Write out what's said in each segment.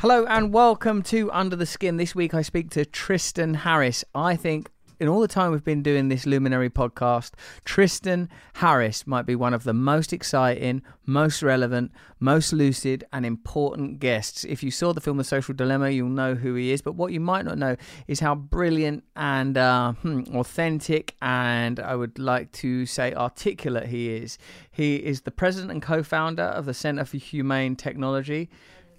Hello and welcome to Under the Skin. This week I speak to Tristan Harris. I think in all the time we've been doing this Luminary podcast, Tristan Harris might be one of the most exciting, most relevant, most lucid, and important guests. If you saw the film The Social Dilemma, you'll know who he is. But what you might not know is how brilliant and uh, hmm, authentic, and I would like to say articulate he is. He is the president and co founder of the Center for Humane Technology.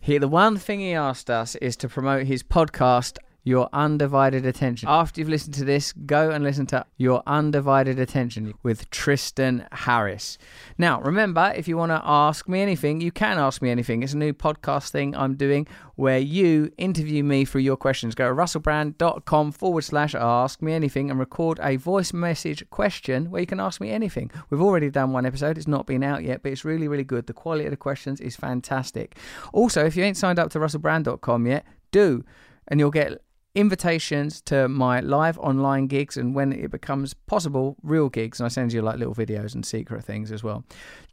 He, the one thing he asked us is to promote his podcast, Your Undivided Attention. After you've listened to this, go and listen to Your Undivided Attention with Tristan Harris. Now, remember, if you want to ask me anything, you can ask me anything. It's a new podcast thing I'm doing where you interview me through your questions. Go to russellbrand.com forward slash ask me anything and record a voice message question where you can ask me anything. We've already done one episode, it's not been out yet, but it's really, really good. The quality of the questions is fantastic. Also, if you ain't signed up to russellbrand.com yet, do, and you'll get invitations to my live online gigs and when it becomes possible real gigs. And i send you like little videos and secret things as well.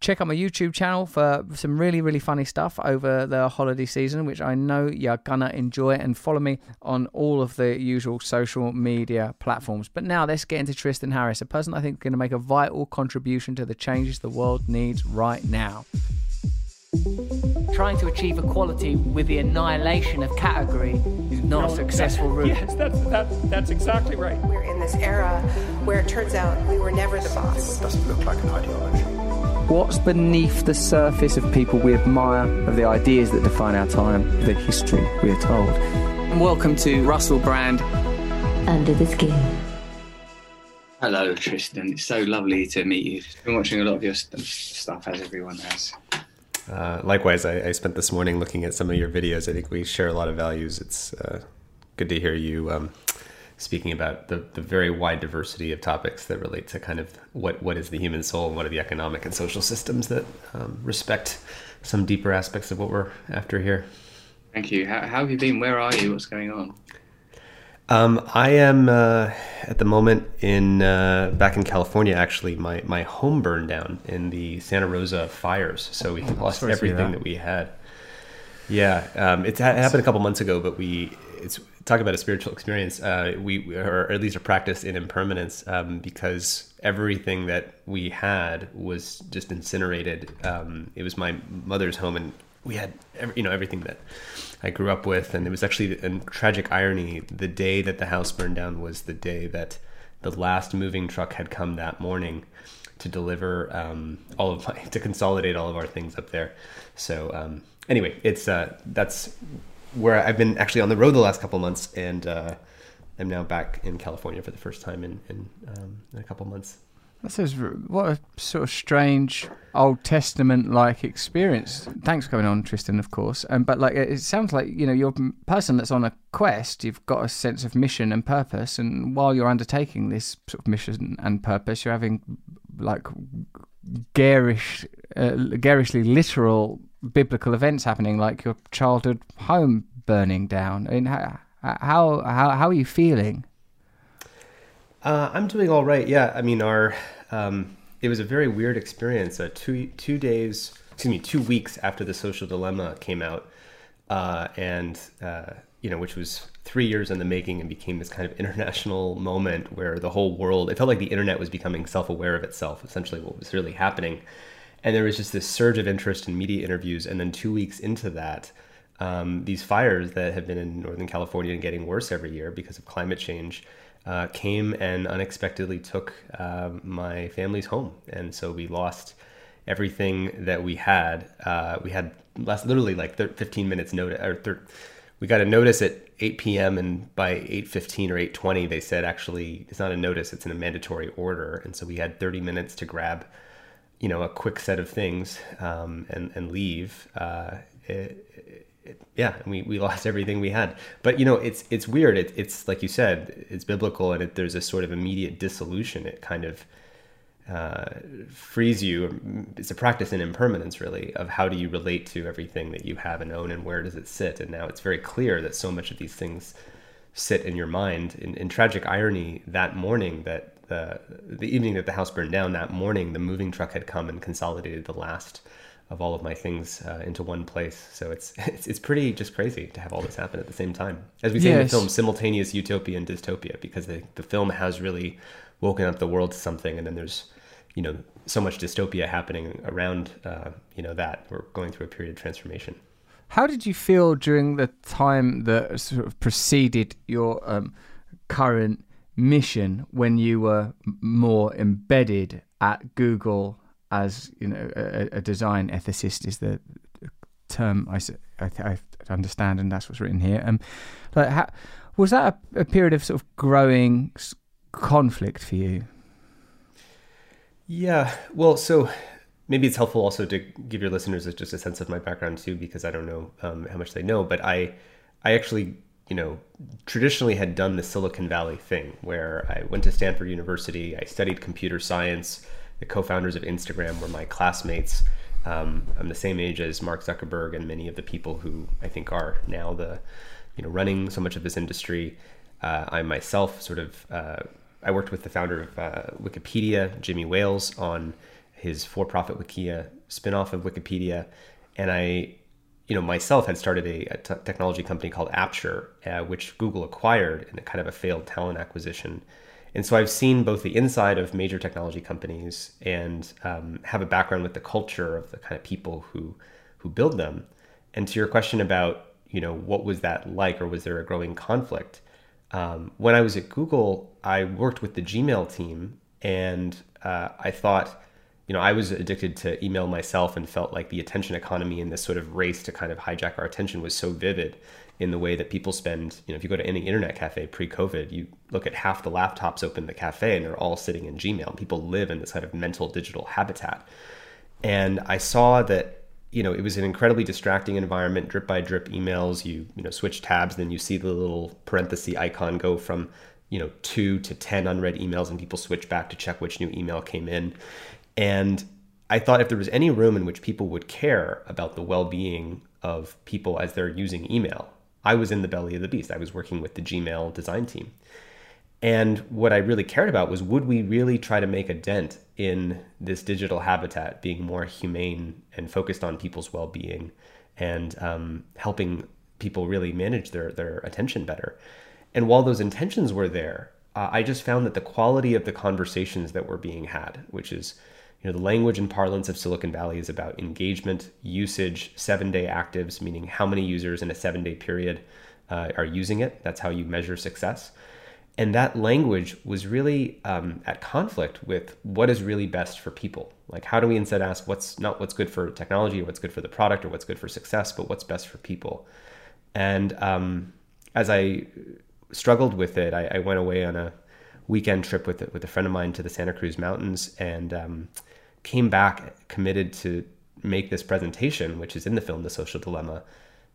Check out my youtube channel for some really really funny stuff over the holiday season which i know you're gonna enjoy. And follow me on all of the usual social media platforms. But now let's get into tristan harris a person i think is to make a vital contribution to the changes the world needs right now trying to achieve equality with the annihilation of category is not a successful route. Yes, that's, that, that's exactly right. We're in this era where it turns out we were never the boss. It doesn't look like an ideology. What's beneath the surface of people we admire, of the ideas that define our time, the history we are told? Welcome to Russell Brand. Under the Skin. Hello, Tristan. It's so lovely to meet you. I've been watching a lot of your st- stuff, as everyone has. Uh, likewise, I, I, spent this morning looking at some of your videos. I think we share a lot of values. It's uh, good to hear you um, speaking about the, the very wide diversity of topics that relate to kind of what, what is the human soul and what are the economic and social systems that um, respect some deeper aspects of what we're after here. Thank you. How, how have you been? Where are you? What's going on? Um, I am uh, at the moment in uh, back in California. Actually, my my home burned down in the Santa Rosa fires, so we oh, lost everything that. that. we had. Yeah, um, it, ha- it, happened a couple months ago, but we it's talk about a spiritual experience. Uh, we or at least a practice in impermanence um, because everything that we had was just incinerated. Um, it was my mother's home, and we had every, you know everything that I grew up with, and it was actually a tragic irony. The day that the house burned down was the day that the last moving truck had come that morning to deliver um, all of my to consolidate all of our things up there. So um, anyway, it's uh, that's where I've been actually on the road the last couple months, and uh, I'm now back in California for the first time in in, um, in a couple months. That says what a sort of strange Old Testament like experience. Thanks for coming on, Tristan, of course. Um, but like it sounds like you know you're a person that's on a quest. You've got a sense of mission and purpose, and while you're undertaking this sort of mission and purpose, you're having like garish, uh, garishly literal biblical events happening, like your childhood home burning down. I mean, how how, how are you feeling? Uh, I'm doing all right. Yeah, I mean, our um, it was a very weird experience. Uh, two two days, excuse me, two weeks after the Social Dilemma came out, uh, and uh, you know, which was three years in the making and became this kind of international moment where the whole world. It felt like the internet was becoming self-aware of itself. Essentially, what was really happening, and there was just this surge of interest in media interviews. And then two weeks into that. Um, these fires that have been in Northern California and getting worse every year because of climate change uh, came and unexpectedly took uh, my family's home, and so we lost everything that we had. Uh, we had less, literally like 15 minutes notice, or thir- we got a notice at 8 p.m. and by 8:15 or 8:20 they said actually it's not a notice, it's in a mandatory order, and so we had 30 minutes to grab, you know, a quick set of things um, and and leave. Uh, yeah, we, we lost everything we had. But you know, it's it's weird. It, it's like you said, it's biblical, and it, there's a sort of immediate dissolution. It kind of uh, frees you. It's a practice in impermanence, really, of how do you relate to everything that you have and own, and where does it sit. And now it's very clear that so much of these things sit in your mind. In, in tragic irony, that morning, that the the evening that the house burned down, that morning, the moving truck had come and consolidated the last of all of my things uh, into one place. So it's, it's it's pretty just crazy to have all this happen at the same time. As we say in the film, simultaneous utopia and dystopia, because the the film has really woken up the world to something, and then there's you know so much dystopia happening around uh, you know that we're going through a period of transformation. How did you feel during the time that sort of preceded your um, current mission when you were more embedded at Google as you know a, a design ethicist is the term I, I I understand and that's what's written here. Um, like how, was that a, a period of sort of growing conflict for you? Yeah, well, so maybe it's helpful also to give your listeners just a sense of my background too, because I don't know um, how much they know, but I, I actually, you know, traditionally had done the Silicon Valley thing where I went to Stanford University, I studied computer science. The co-founders of Instagram were my classmates. Um, I'm the same age as Mark Zuckerberg and many of the people who I think are now the, you know, running so much of this industry. Uh, I myself sort of uh, I worked with the founder of uh, Wikipedia, Jimmy Wales, on his for-profit Wikia spin-off of Wikipedia, and I, you know, myself had started a, a t- technology company called Apture, uh, which Google acquired in a kind of a failed talent acquisition. And so I've seen both the inside of major technology companies and um, have a background with the culture of the kind of people who who build them. And to your question about you know what was that like, or was there a growing conflict? Um, when I was at Google, I worked with the Gmail team, and uh, I thought, you know, I was addicted to email myself and felt like the attention economy and this sort of race to kind of hijack our attention was so vivid in the way that people spend. You know, if you go to any internet cafe pre-COVID, you look at half the laptops open the cafe, and they're all sitting in Gmail. People live in this kind of mental digital habitat, and I saw that you know, it was an incredibly distracting environment, drip by drip emails. You, you know, switch tabs, then you see the little parenthesis icon go from, you know, two to 10 unread emails, and people switch back to check which new email came in. And I thought if there was any room in which people would care about the well being of people as they're using email, I was in the belly of the beast. I was working with the Gmail design team. And what I really cared about was would we really try to make a dent in this digital habitat being more humane and focused on people's well being and um, helping people really manage their, their attention better? And while those intentions were there, uh, I just found that the quality of the conversations that were being had, which is you know, the language and parlance of Silicon Valley is about engagement, usage, seven day actives, meaning how many users in a seven day period uh, are using it. That's how you measure success. And that language was really um, at conflict with what is really best for people. Like, how do we instead ask what's not what's good for technology or what's good for the product or what's good for success, but what's best for people? And um, as I struggled with it, I, I, went away on a weekend trip with with a friend of mine to the Santa Cruz Mountains and um, came back committed to make this presentation, which is in the film, The Social Dilemma,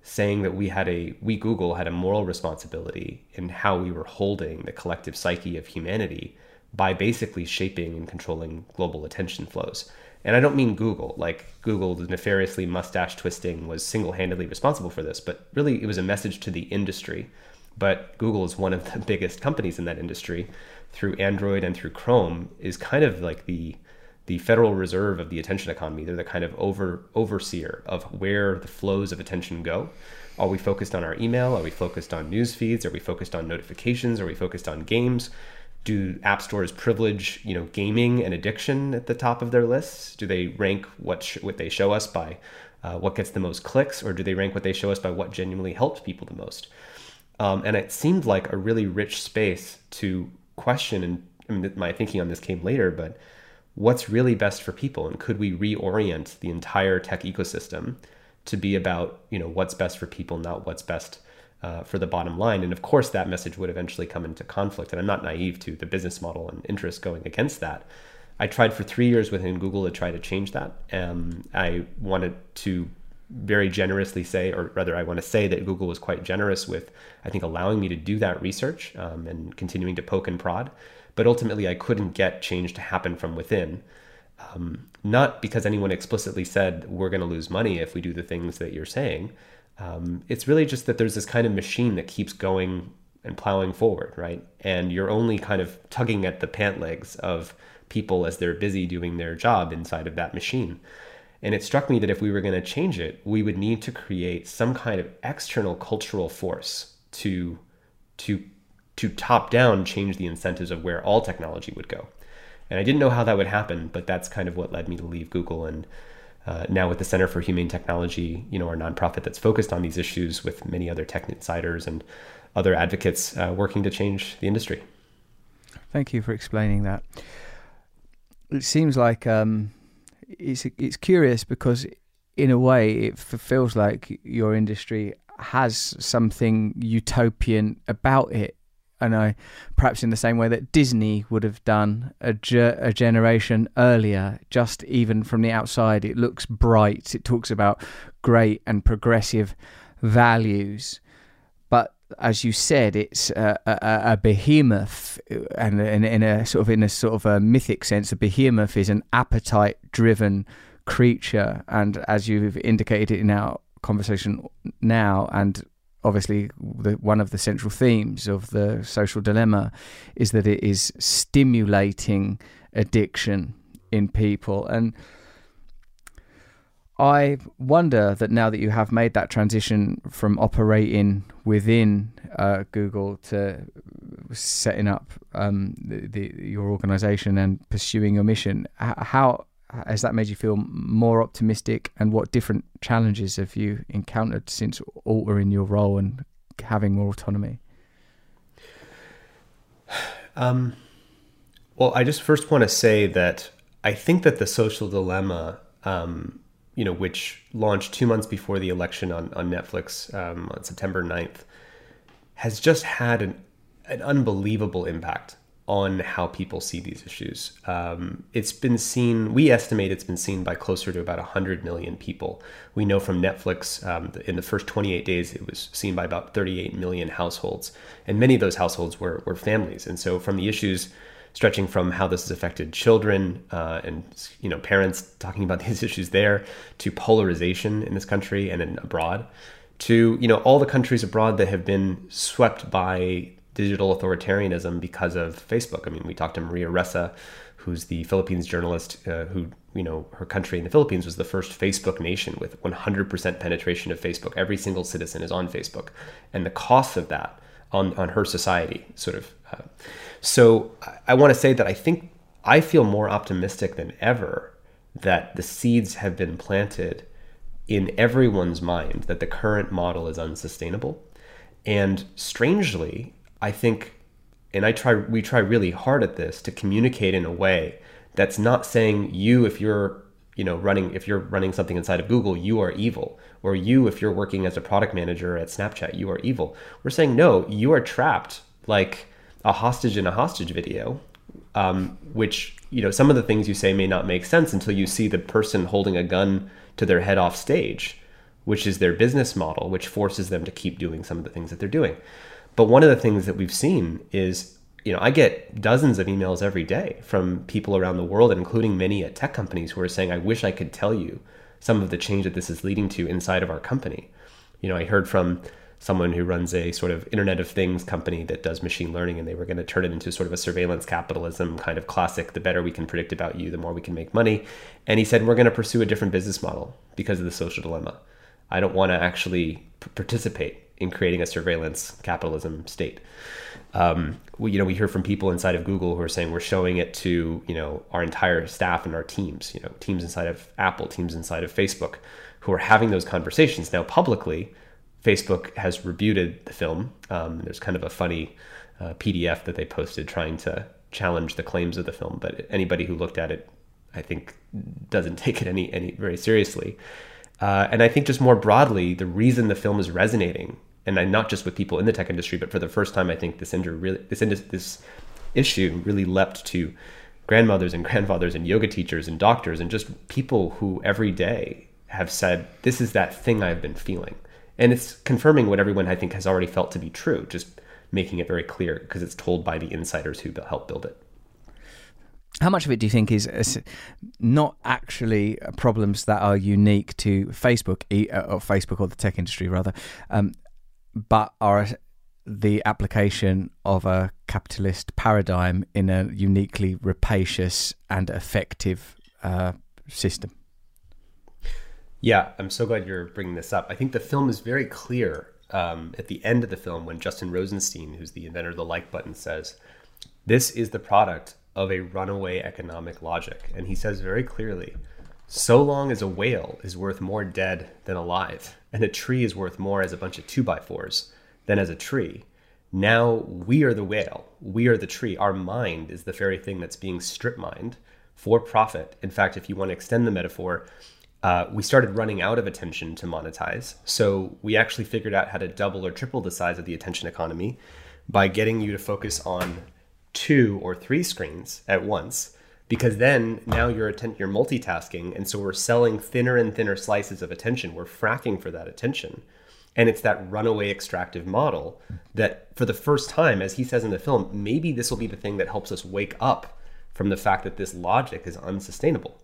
saying that we had a we Google had a moral responsibility in how we were holding the collective psyche of humanity by basically shaping and controlling global attention flows. And I don't mean Google, like Google the nefariously mustache twisting was single-handedly responsible for this, but really it was a message to the industry. But Google is one of the biggest companies in that industry through Android and through Chrome is kind of like the the Federal Reserve of the attention economy. They're the kind of over overseer of where the flows of attention go. Are we focused on our email? Are we focused on news feeds? Are we focused on notifications? Are we focused on games? Do app stores privilege, you know, gaming and addiction at the top of their lists? Do they rank what sh- what they show us by uh, what gets the most clicks, or do they rank what they show us by what genuinely helped people the most? Um, and it seemed like a really rich space to question. And I mean, my thinking on this came later, but what's really best for people and could we reorient the entire tech ecosystem to be about you know what's best for people not what's best uh, for the bottom line? And of course that message would eventually come into conflict and i'm not naive to the business model and interest going against that. I tried for three years within google to try to change that. Um, i wanted to very generously say or rather i want to say that google was quite generous with i think allowing me to do that research um, and continuing to poke and prod but ultimately I couldn't get change to happen from within. Um, not because anyone explicitly said we're going to lose money if we do the things that you're saying. Um, it's really just that there's this kind of machine that keeps going and plowing forward, right? And you're only kind of tugging at the pant legs of people as they're busy doing their job inside of that machine. And it struck me that if we were going to change it, we would need to create some kind of external cultural force to to to top down change the incentives of where all technology would go. And I didn't know how that would happen, but that's kind of what led me to leave Google and uh, now with the Center for Humane Technology, you know, our nonprofit that's focused on these issues with many other tech insiders and other advocates uh, working to change the industry. Thank you for explaining that. It seems like um, it's it's curious because in a way it feels like your industry has something utopian about it I perhaps in the same way that Disney would have done a, ge- a generation earlier, just even from the outside, it looks bright. It talks about great and progressive values, but as you said, it's a, a, a behemoth, and in, in a sort of in a sort of a mythic sense, a behemoth is an appetite-driven creature, and as you've indicated in our conversation now, and obviously the, one of the central themes of the social dilemma is that it is stimulating addiction in people. And I wonder that now that you have made that transition from operating within uh, Google to setting up um, the, the, your organization and pursuing your mission, how has that made you feel more optimistic? And what different challenges have you encountered since altering your role and having more autonomy? Um, well i just first want to say that i think that the social dilemma um, you know which launched two months before the election on, on netflix um, on september 9th has just had an, an unbelievable impact on how people see these issues. Um, it's been seen, we estimate it's been seen by closer to about 100 million people. We know from Netflix, um, in the first 28 days, it was seen by about 38 million households. And many of those households were, were families. And so, from the issues stretching from how this has affected children uh, and you know parents talking about these issues there to polarization in this country and in abroad to you know all the countries abroad that have been swept by digital authoritarianism because of Facebook. I mean, we talked to Maria Ressa, who's the Philippines journalist uh, who, you know, her country in the Philippines was the first Facebook nation with 100% penetration of Facebook. Every single citizen is on Facebook. And the cost of that on, on her society, sort of. Uh, so I, I want to say that I think I feel more optimistic than ever that the seeds have been planted in everyone's mind that the current model is unsustainable. And strangely, I think, and I try, we try really hard at this to communicate in a way that's not saying you, if you're, you know, running, if you're running something inside of Google, you are evil, or you, if you're working as a product manager at Snapchat, you are evil. We're saying no, you are trapped like a hostage in a hostage video, um, which you know some of the things you say may not make sense until you see the person holding a gun to their head off stage, which is their business model, which forces them to keep doing some of the things that they're doing. But one of the things that we've seen is, you know, I get dozens of emails every day from people around the world, including many at tech companies who are saying, I wish I could tell you some of the change that this is leading to inside of our company. You know, I heard from someone who runs a sort of Internet of Things company that does machine learning, and they were going to turn it into sort of a surveillance capitalism kind of classic the better we can predict about you, the more we can make money. And he said, We're going to pursue a different business model because of the social dilemma. I don't want to actually participate in creating a surveillance capitalism state. Um, we, you know, we hear from people inside of Google who are saying we're showing it to you know our entire staff and our teams, you know, teams inside of Apple, teams inside of Facebook, who are having those conversations now publicly. Facebook has rebuted the film. Um, there's kind of a funny uh, PDF that they posted trying to challenge the claims of the film, but anybody who looked at it, I think, doesn't take it any any very seriously. Uh, and I think just more broadly, the reason the film is resonating and not just with people in the tech industry, but for the first time, I think this really this this issue really leapt to grandmothers and grandfathers and yoga teachers and doctors and just people who every day have said this is that thing I've been feeling, and it's confirming what everyone I think has already felt to be true, just making it very clear because it's told by the insiders who helped build it. How much of it do you think is not actually problems that are unique to Facebook uh, or Facebook or the tech industry rather, um, but are the application of a capitalist paradigm in a uniquely rapacious and effective uh, system. Yeah, I'm so glad you're bringing this up. I think the film is very clear um, at the end of the film when Justin Rosenstein, who's the inventor of the like button, says, This is the product of a runaway economic logic. And he says very clearly, so long as a whale is worth more dead than alive, and a tree is worth more as a bunch of two by fours than as a tree, now we are the whale. We are the tree. Our mind is the very thing that's being strip mined for profit. In fact, if you want to extend the metaphor, uh, we started running out of attention to monetize. So we actually figured out how to double or triple the size of the attention economy by getting you to focus on two or three screens at once. Because then now you're atten- you're multitasking, and so we're selling thinner and thinner slices of attention. We're fracking for that attention, and it's that runaway extractive model that, for the first time, as he says in the film, maybe this will be the thing that helps us wake up from the fact that this logic is unsustainable.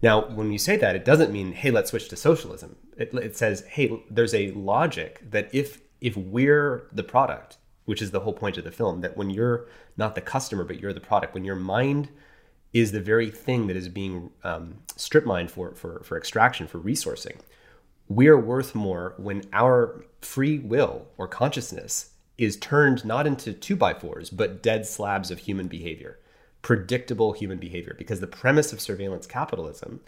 Now, when you say that, it doesn't mean, hey, let's switch to socialism. It, it says, hey, there's a logic that if if we're the product, which is the whole point of the film, that when you're not the customer but you're the product, when your mind is the very thing that is being um, strip mined for, for for extraction for resourcing, we are worth more when our free will or consciousness is turned not into two by fours but dead slabs of human behavior predictable human behavior because the premise of surveillance capitalism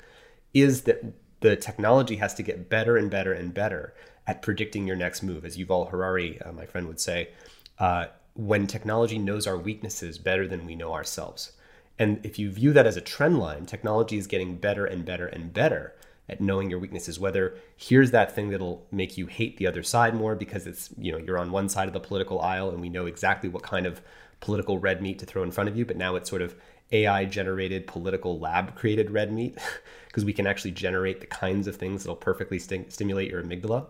is that the technology has to get better and better and better at predicting your next move. As Yuval Harari, uh, my friend, would say, uh, when technology knows our weaknesses better than we know ourselves. And if you view that as a trend line, technology is getting better and better and better at knowing your weaknesses whether here's that thing that'll make you hate the other side more because it's you know you're on one side of the political aisle and we know exactly what kind of political red meat to throw in front of you, but now it's sort of AI generated political lab created red meat because we can actually generate the kinds of things that'll perfectly st- stimulate your amygdala.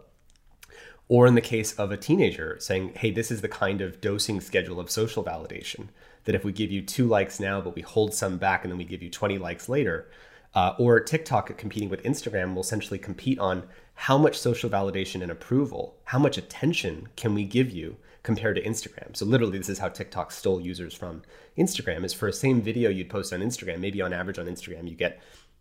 Or in the case of a teenager saying, hey, this is the kind of dosing schedule of social validation that if we give you two likes now, but we hold some back and then we give you 20 likes later, uh, or TikTok competing with Instagram will essentially compete on how much social validation and approval, how much attention can we give you compared to Instagram. So literally, this is how TikTok stole users from Instagram. Is for a same video you'd post on Instagram, maybe on average on Instagram you get,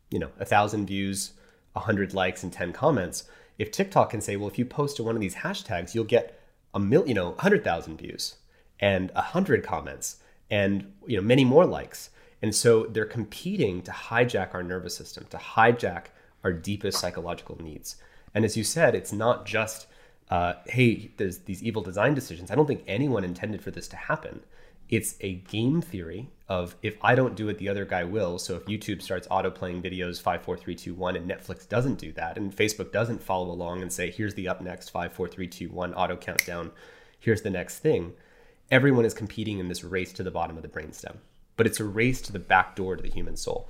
you know, a thousand views, a hundred likes, and ten comments. If TikTok can say, well, if you post to one of these hashtags, you'll get a million, you know, hundred thousand views and a hundred comments and you know many more likes. And so they're competing to hijack our nervous system, to hijack our deepest psychological needs. And as you said, it's not just uh, hey, there's these evil design decisions. I don't think anyone intended for this to happen. It's a game theory of if I don't do it, the other guy will. So if YouTube starts auto playing videos five, four, three, two, one, and Netflix doesn't do that, and Facebook doesn't follow along and say, here's the up next five, four, three, two, one auto countdown, here's the next thing, everyone is competing in this race to the bottom of the brainstem. But it's a race to the back door to the human soul.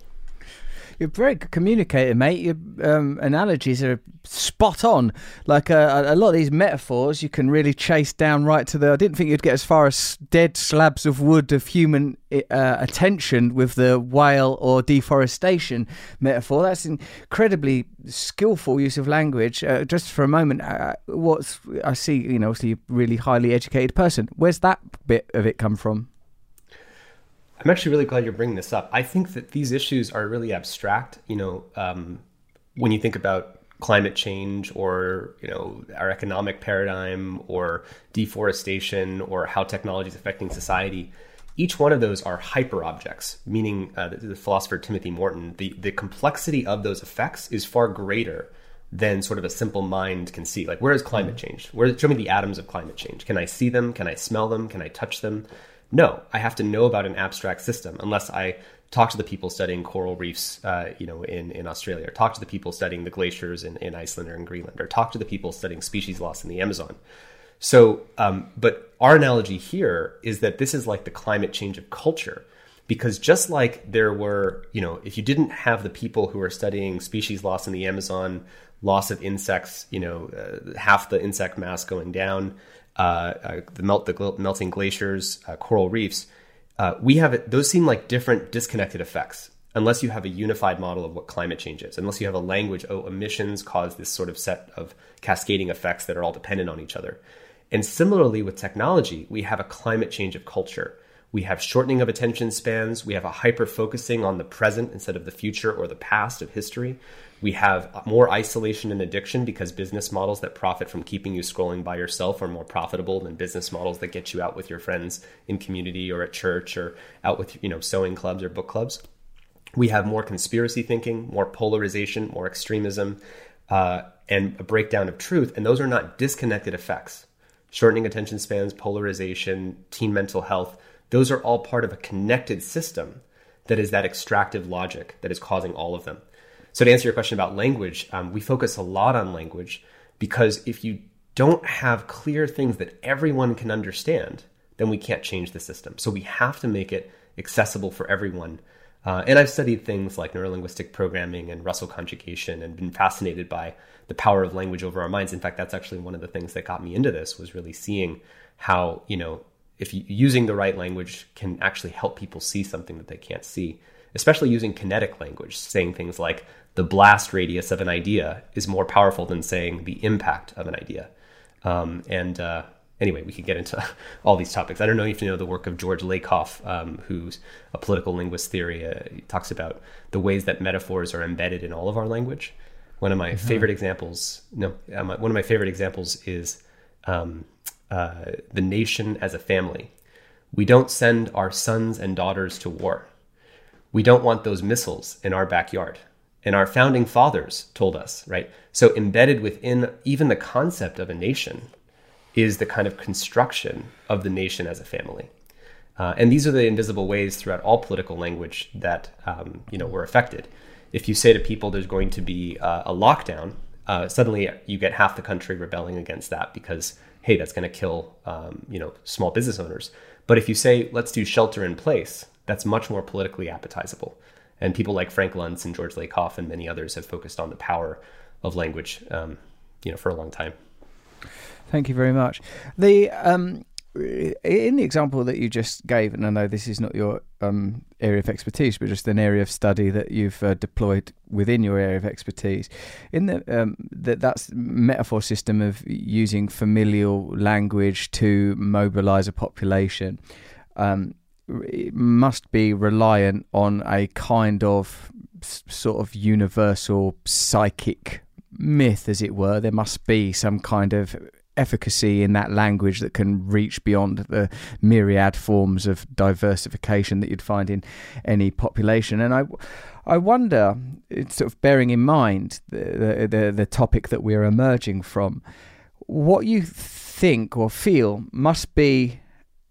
You're very good communicator, mate. Your um, analogies are spot on. Like uh, a lot of these metaphors, you can really chase down right to the. I didn't think you'd get as far as dead slabs of wood of human uh, attention with the whale or deforestation metaphor. That's incredibly skillful use of language. Uh, just for a moment, uh, what's I see, you know, obviously a really highly educated person. Where's that bit of it come from? I'm actually really glad you're bringing this up. I think that these issues are really abstract. You know, um, when you think about climate change or you know our economic paradigm or deforestation or how technology is affecting society, each one of those are hyper objects. Meaning, uh, the, the philosopher Timothy Morton, the the complexity of those effects is far greater than sort of a simple mind can see. Like, where is climate change? Where show me the atoms of climate change? Can I see them? Can I smell them? Can I touch them? No, I have to know about an abstract system unless I talk to the people studying coral reefs, uh, you know, in, in Australia, or talk to the people studying the glaciers in, in Iceland or in Greenland, or talk to the people studying species loss in the Amazon. So, um, but our analogy here is that this is like the climate change of culture, because just like there were, you know, if you didn't have the people who are studying species loss in the Amazon, loss of insects, you know, uh, half the insect mass going down, uh, uh, the melt the melting glaciers, uh, coral reefs, we have those seem like different disconnected effects unless you have a unified model of what climate change is, unless you have a language, oh, emissions cause this sort of set of cascading effects that are all dependent on each other. And similarly with technology, we have a climate change of culture. We have shortening of attention spans. We have a hyper focusing on the present instead of the future or the past of history. We have more isolation and addiction because business models that profit from keeping you scrolling by yourself are more profitable than business models that get you out with your friends in community or at church or out with you know sewing clubs or book clubs. We have more conspiracy thinking, more polarization, more extremism, uh, and a breakdown of truth. And those are not disconnected effects. Shortening attention spans, polarization, teen mental health, those are all part of a connected system that is that extractive logic that is causing all of them. So, to answer your question about language, um, we focus a lot on language because if you don't have clear things that everyone can understand, then we can't change the system. So, we have to make it accessible for everyone. Uh, and I've studied things like neurolinguistic programming and Russell conjugation and been fascinated by the power of language over our minds. In fact, that's actually one of the things that got me into this was really seeing how, you know, if you, using the right language can actually help people see something that they can't see, especially using kinetic language, saying things like the blast radius of an idea is more powerful than saying the impact of an idea. Um, and uh, anyway, we could get into all these topics. I don't know if you know the work of George Lakoff, um, who's a political linguist theory. Uh, he talks about the ways that metaphors are embedded in all of our language. One of my mm-hmm. favorite examples, no, um, one of my favorite examples is um, uh, the nation as a family. We don't send our sons and daughters to war. We don't want those missiles in our backyard. And our founding fathers told us, right? So, embedded within even the concept of a nation is the kind of construction of the nation as a family. Uh, and these are the invisible ways throughout all political language that um, you know were affected. If you say to people there's going to be uh, a lockdown, uh, suddenly you get half the country rebelling against that because hey, that's going to kill um, you know small business owners. But if you say let's do shelter in place, that's much more politically appetizable. And people like Frank Luntz and George Lakoff and many others have focused on the power of language, um, you know, for a long time. Thank you very much. The um, in the example that you just gave, and I know this is not your um, area of expertise, but just an area of study that you've uh, deployed within your area of expertise, in the um, that that's metaphor system of using familial language to mobilize a population. Um, it must be reliant on a kind of sort of universal psychic myth, as it were. There must be some kind of efficacy in that language that can reach beyond the myriad forms of diversification that you'd find in any population. And I, I wonder, sort of bearing in mind the, the, the topic that we're emerging from, what you think or feel must be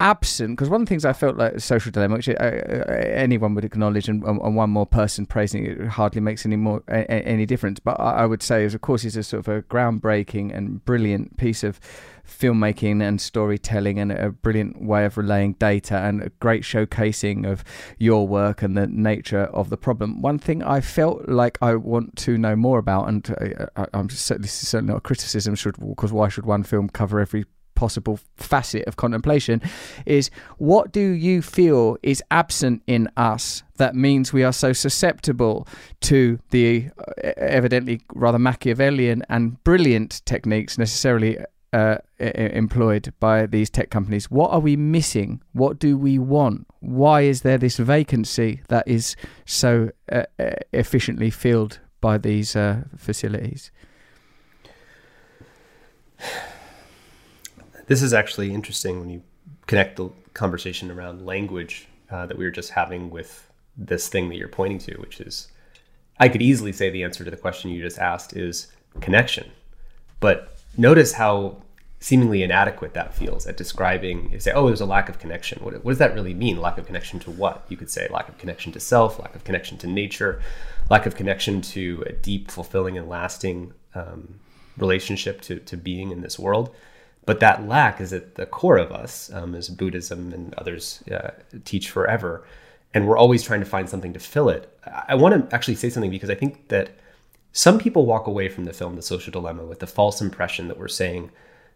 absent because one of the things I felt like a social dilemma, which uh, uh, anyone would acknowledge, and, and, one more person praising it hardly makes any more any difference. But I, I would say, is of course, is a sort of a groundbreaking and brilliant piece of filmmaking and storytelling and a brilliant way of relaying data and a great showcasing of your work and the nature of the problem. One thing I felt like I want to know more about, and uh, I, am certainly this is certainly not a criticism, should because why should one film cover every possible facet of contemplation is what do you feel is absent in us that means we are so susceptible to the uh, evidently rather Machiavellian and brilliant techniques necessarily uh, employed by these tech companies. What are we missing? What do we want? Why is there this vacancy that is so uh, uh efficiently filled by these uh, facilities? This is actually interesting when you connect the conversation around language uh, that we were just having with this thing that you're pointing to, which is I could easily say the answer to the question you just asked is connection. But notice how seemingly inadequate that feels at describing, you say, oh, there's a lack of connection. What, what, does that really mean? Lack of connection to what? You could say lack of connection to self, lack of connection to nature, lack of connection to a deep, fulfilling, and lasting um, relationship to, to being in this world. But that lack is at the core of us, um, as Buddhism and others uh, teach forever. And we're always trying to find something to fill it. I want to actually say something because I think that some people walk away from the film The Social Dilemma with the false impression that we're saying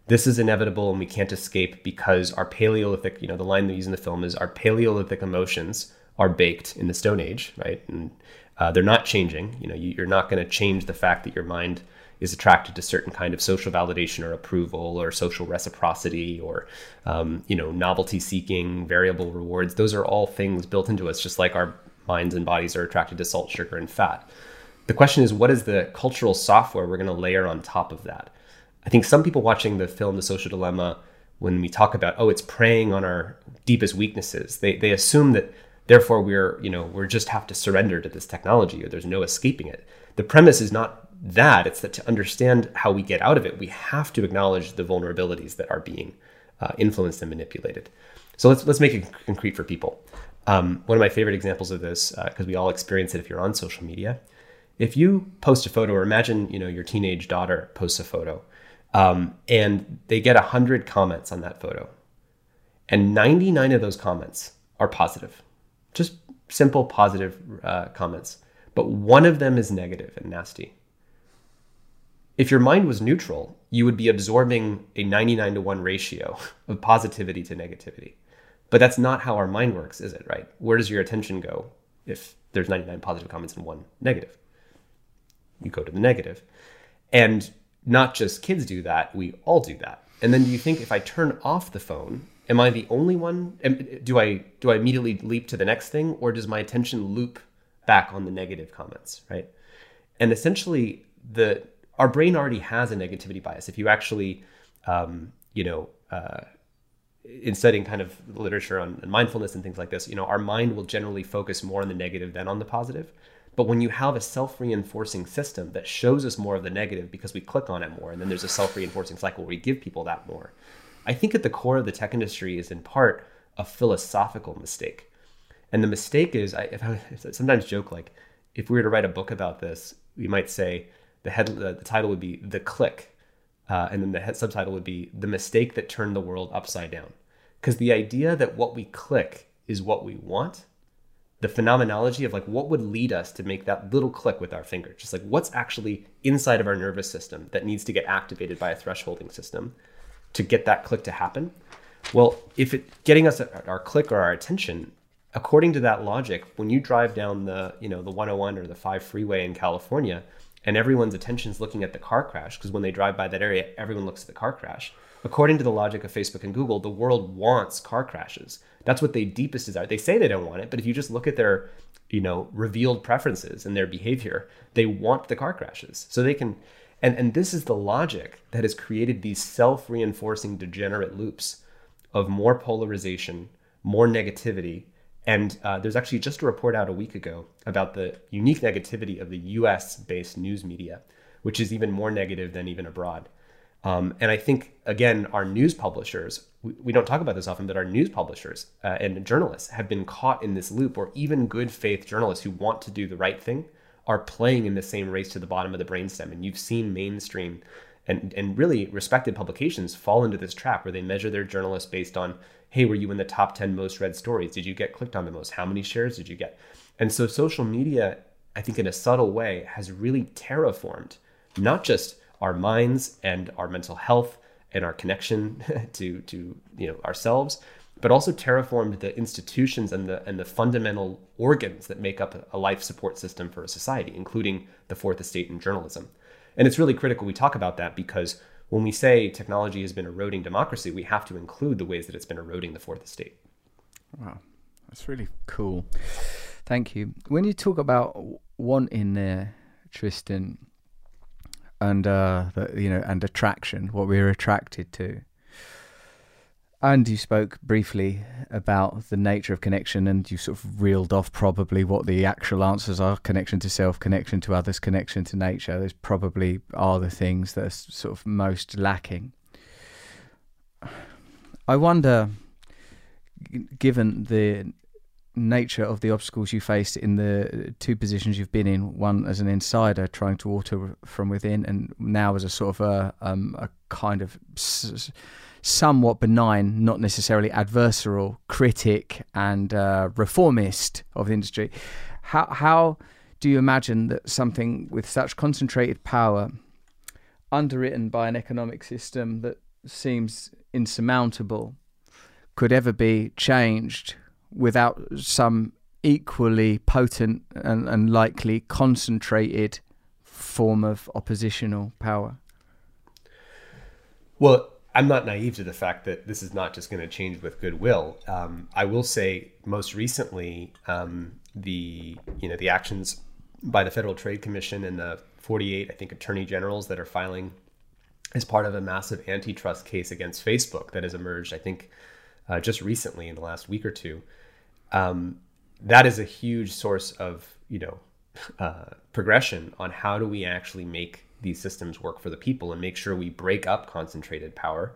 this is inevitable and we can't escape because our Paleolithic, you know, the line they use in the film is our Paleolithic emotions are baked in the Stone Age, right? And uh, they're not changing. You know, you, you're not going to change the fact that your mind is attracted to certain kind of social validation or approval or social reciprocity or um, you know novelty seeking variable rewards those are all things built into us just like our minds and bodies are attracted to salt sugar and fat The question is, what is the cultural software we're going to layer on top of that? I think some people watching the film The Social Dilemma, when we talk about, oh, it's preying on our deepest weaknesses, they, they assume that therefore we're, you know, we're just have to surrender to this technology or there's no escaping it. The premise is not that, it's that to understand how we get out of it, we have to acknowledge the vulnerabilities that are being uh, influenced and manipulated. So let's, let's make it concrete for people. Um, one of my favorite examples of this, because uh, we all experience it if you're on social media, if you post a photo, or imagine you know your teenage daughter posts a photo, um, and they get 100 comments on that photo. And 99 of those comments are positive, just simple positive uh, comments. But one of them is negative and nasty. If your mind was neutral, you would be absorbing a 99 to 1 ratio of positivity to negativity. But that's not how our mind works, is it, right? Where does your attention go if there's 99 positive comments and one negative? You go to the negative. And not just kids do that, we all do that. And then you think if I turn off the phone, am I the only one? Do I do I immediately leap to the next thing, or does my attention loop back on the negative comments, right? And essentially, the our brain already has a negativity bias. If you actually, um, you know, uh, in studying kind of literature on mindfulness and things like this, you know, our mind will generally focus more on the negative than on the positive. But when you have a self reinforcing system that shows us more of the negative because we click on it more, and then there's a self reinforcing cycle where we give people that more, I think at the core of the tech industry is in part a philosophical mistake. And the mistake is, I, I sometimes joke like, if we were to write a book about this, we might say the head, the, the title would be "The Click," uh, and then the head subtitle would be "The Mistake That Turned the World Upside Down." Because the idea that what we click is what we want the phenomenology of like what would lead us to make that little click with our finger just like what's actually inside of our nervous system that needs to get activated by a thresholding system to get that click to happen well if it getting us our click or our attention according to that logic when you drive down the you know the 101 or the 5 freeway in california and everyone's attention is looking at the car crash because when they drive by that area everyone looks at the car crash according to the logic of facebook and google the world wants car crashes that's what they deepest desire. They say they don't want it, but if you just look at their, you know, revealed preferences and their behavior, they want the car crashes. So they can and and this is the logic that has created these self-reinforcing degenerate loops of more polarization, more negativity, and uh, there's actually just a report out a week ago about the unique negativity of the US based news media, which is even more negative than even abroad. Um, and I think, again, our news publishers, we, we, don't talk about this often, but our news publishers uh, and journalists have been caught in this loop, or even good faith journalists who want to do the right thing are playing in the same race to the bottom of the brainstem. And you've seen mainstream and, and really respected publications fall into this trap where they measure their journalists based on, hey, were you in the top 10 most read stories? Did you get clicked on the most? How many shares did you get? And so social media, I think, in a subtle way, has really terraformed not just our minds and our mental health and our connection to to you know ourselves but also terraformed the institutions and the and the fundamental organs that make up a life support system for a society including the fourth estate and journalism and it's really critical we talk about that because when we say technology has been eroding democracy we have to include the ways that it's been eroding the fourth estate. Wow. That's really cool. Thank you. When you talk about wanting there tristan and uh, the, you know, and attraction, what we're attracted to. And you spoke briefly about the nature of connection, and you sort of reeled off probably what the actual answers are: connection to self, connection to others, connection to nature. Those probably are the things that are sort of most lacking. I wonder, given the nature of the obstacles you faced in the two positions you've been in one as an insider trying to alter from within and now as a sort of a, um, a kind of s- somewhat benign not necessarily adversarial critic and uh, reformist of the industry how, how do you imagine that something with such concentrated power underwritten by an economic system that seems insurmountable could ever be changed without some equally potent and, and likely concentrated form of oppositional power? Well, I'm not naive to the fact that this is not just going to change with goodwill. Um, I will say, most recently, um, the you know the actions by the Federal Trade Commission and the 48, I think, attorney generals that are filing as part of a massive antitrust case against Facebook that has emerged, I think, uh, just recently in the last week or two. Um, that is a huge source of, you know, uh, progression on how do we actually make these systems work for the people and make sure we break up concentrated power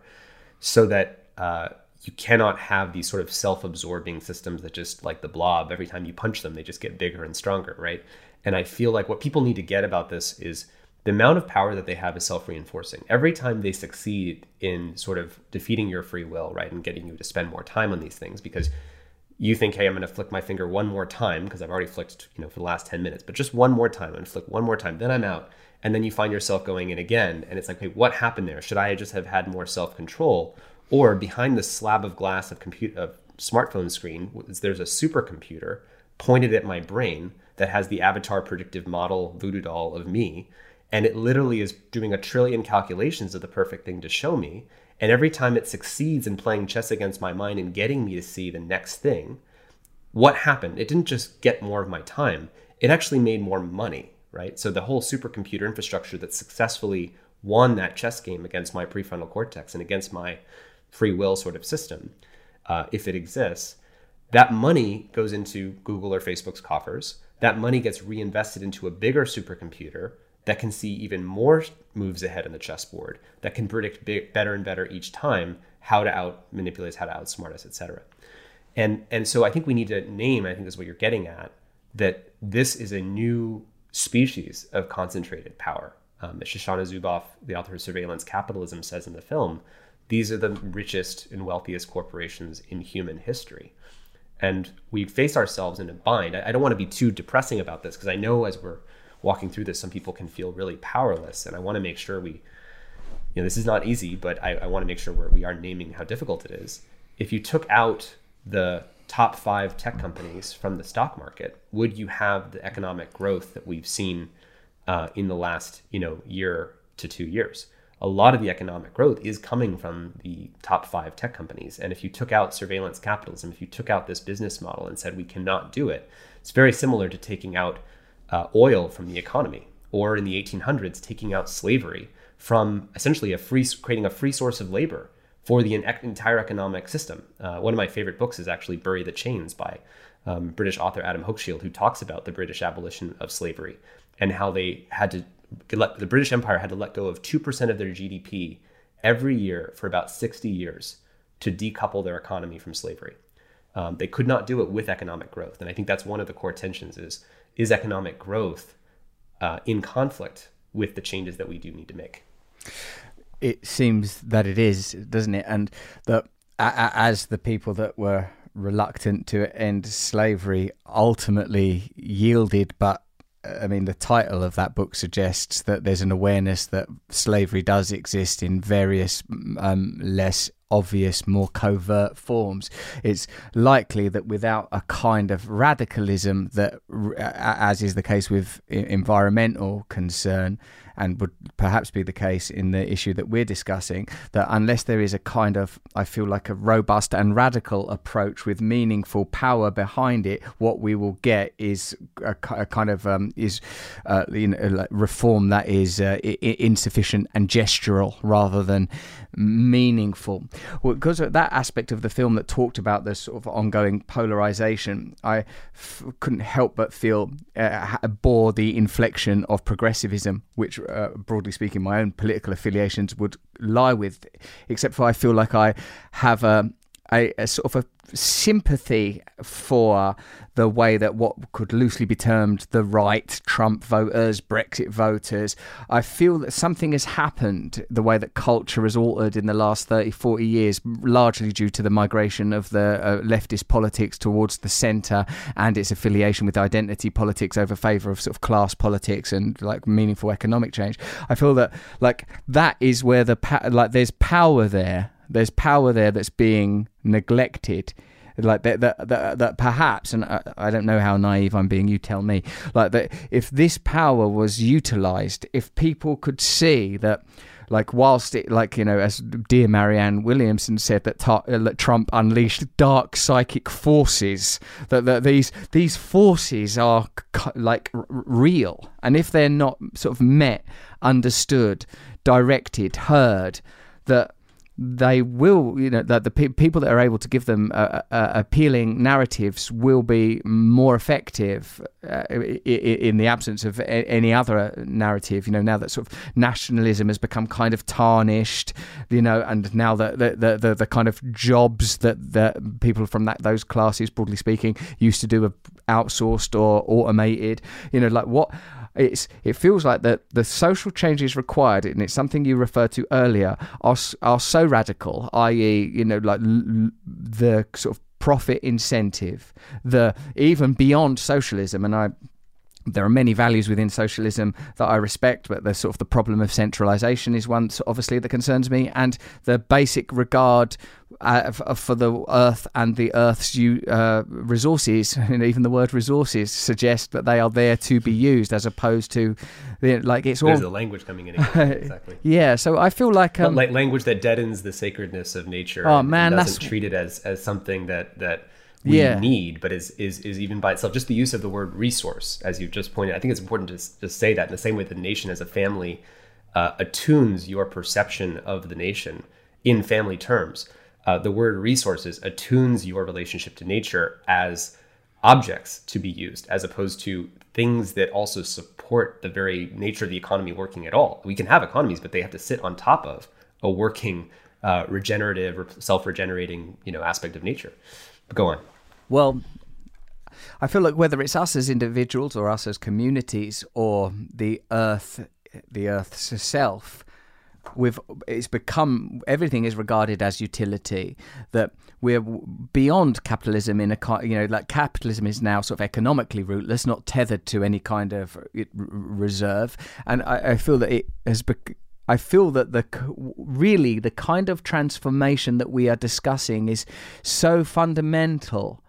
so that uh, you cannot have these sort of self-absorbing systems that just like the blob every time you punch them they just get bigger and stronger right? And i feel like what people need to get about this is the amount of power that they have is self-reinforcing. Every time they succeed in sort of defeating your free will right and getting you to spend more time on these things because you think hey i'm going to flick my finger one more time because i've already flicked you know for the last 10 minutes but just one more time and flick one more time then i'm out and then you find yourself going in again and it's like wait what happened there? Should i just have had more self-control? Or behind the slab of glass of compute of smartphone screen there's a supercomputer pointed at my brain that has the avatar predictive model voodoo doll of me and it literally is doing a trillion calculations of the perfect thing to show me and every time it succeeds in playing chess against my mind and getting me to see the next thing what happened? It didn't just get more of my time. It actually made more money right so the whole supercomputer infrastructure that successfully won that chess game against my prefrontal cortex and against my free will sort of system, uh, if it exists, that money goes into Google or Facebook's coffers. That money gets reinvested into a bigger supercomputer that can see even more moves ahead on the chessboard, that can predict big, better and better each time how to out manipulate us, how to outsmart us, etc. And and so I think we need to name. I think is what you're getting at. That this is a new species of concentrated power. Um, as Shoshana Zuboff, the author of Surveillance Capitalism, says in the film, these are the richest and wealthiest corporations in human history. And we face ourselves in a bind. I don't want to be too depressing about this because I know as we're walking through this, some people can feel really powerless. And I want to make sure we, you know, this is not easy, but I, I want to make sure we're, we are naming how difficult it is. If you took out the top five tech companies from the stock market, would you have the economic growth that we've seen uh, in the last, you know, year to two years? a lot of the economic growth is coming from the top five tech companies. And if you took out surveillance capitalism, if you took out this business model and said we cannot do it, it's very similar to taking out uh, oil from the economy, or in the 1800s, taking out slavery from essentially a free, creating a free source of labor for the entire economic system. Uh, one of my favorite books is actually Bury the Chains by um, British author Adam Hochschild, who talks about the British abolition of slavery and how they had to the British Empire had to let go of 2% of their GDP every year for about 60 years to decouple their economy from slavery. Um, they could not do it with economic growth. And I think that's one of the core tensions is, is economic growth uh, in conflict with the changes that we do need to make? It seems that it is, doesn't it? And that as the people that were reluctant to end slavery ultimately yielded, but I mean, the title of that book suggests that there's an awareness that slavery does exist in various um, less obvious, more covert forms. It's likely that without a kind of radicalism that, as is the case with environmental concern, and would perhaps be the case in the issue that we're discussing, that unless there is a kind of, I feel like a robust and radical approach with meaningful power behind it, what we will get is a, a kind of um, is uh, you know, reform that is uh, insufficient and gestural rather than meaningful. Well, because of that aspect of the film that talked about the sort of ongoing polarization, I f- couldn't help but feel uh, bore the inflection of progressivism, which, uh, broadly speaking, my own political affiliations would lie with, except for I feel like I have a, a, a sort of a sympathy for the way that what could loosely be termed the right, Trump voters, Brexit voters, I feel that something has happened the way that culture has altered in the last 30, 40 years, largely due to the migration of the uh, leftist politics towards the centre and its affiliation with identity politics over favour of sort of class politics and like meaningful economic change. I feel that like that is where the like there's power there there's power there that's being neglected like that that that, that perhaps and I, I, don't know how naive I'm being you tell me like that if this power was utilized if people could see that like whilst it, like you know, as dear Marianne Williamson said, that, uh, that Trump unleashed dark psychic forces. That, that these these forces are c- like r- real, and if they're not sort of met, understood, directed, heard, that they will, you know, that the pe- people that are able to give them uh, uh, appealing narratives will be more effective uh, i- in the absence of a- any other narrative. You know, now that sort of nationalism has become kind of tarnished, you know, and now that the, the the the kind of jobs that that people from that those classes, broadly speaking, used to do are outsourced or automated. You know, like what it's it feels like that the social changes required, and it's something you referred to earlier, are are so radical, i.e., you know, like l- the sort of profit incentive, the even beyond socialism, and I. There are many values within socialism that I respect, but the sort of the problem of centralization is one, obviously, that concerns me, and the basic regard uh, for the earth and the earth's uh, resources, and even the word resources suggest that they are there to be used, as opposed to, know, like it's all There's the language coming in again. Exactly. yeah. So I feel like um, like language that deadens the sacredness of nature. Oh, and- man, and that's- doesn't treat it as as something that that we Yeah. need, but is is is even by itself. Just the use of the word resource, as you've just pointed. I think it's important to just say that in the same way the nation as a family uh, attunes your perception of the nation in family terms. Uh, the word resources attunes your relationship to nature as objects to be used, as opposed to things that also support the very nature of the economy working at all. We can have economies, but they have to sit on top of a working, uh, regenerative, or self-regenerating, you know, aspect of nature. Go on. Well, I feel like whether it's us as individuals or us as communities or the earth, the earth's self, we've it's become everything is regarded as utility. That we're beyond capitalism in a you know like capitalism is now sort of economically rootless, not tethered to any kind of reserve, and I, I feel that it has. Bec- I feel that the really the kind of transformation that we are discussing is so fundamental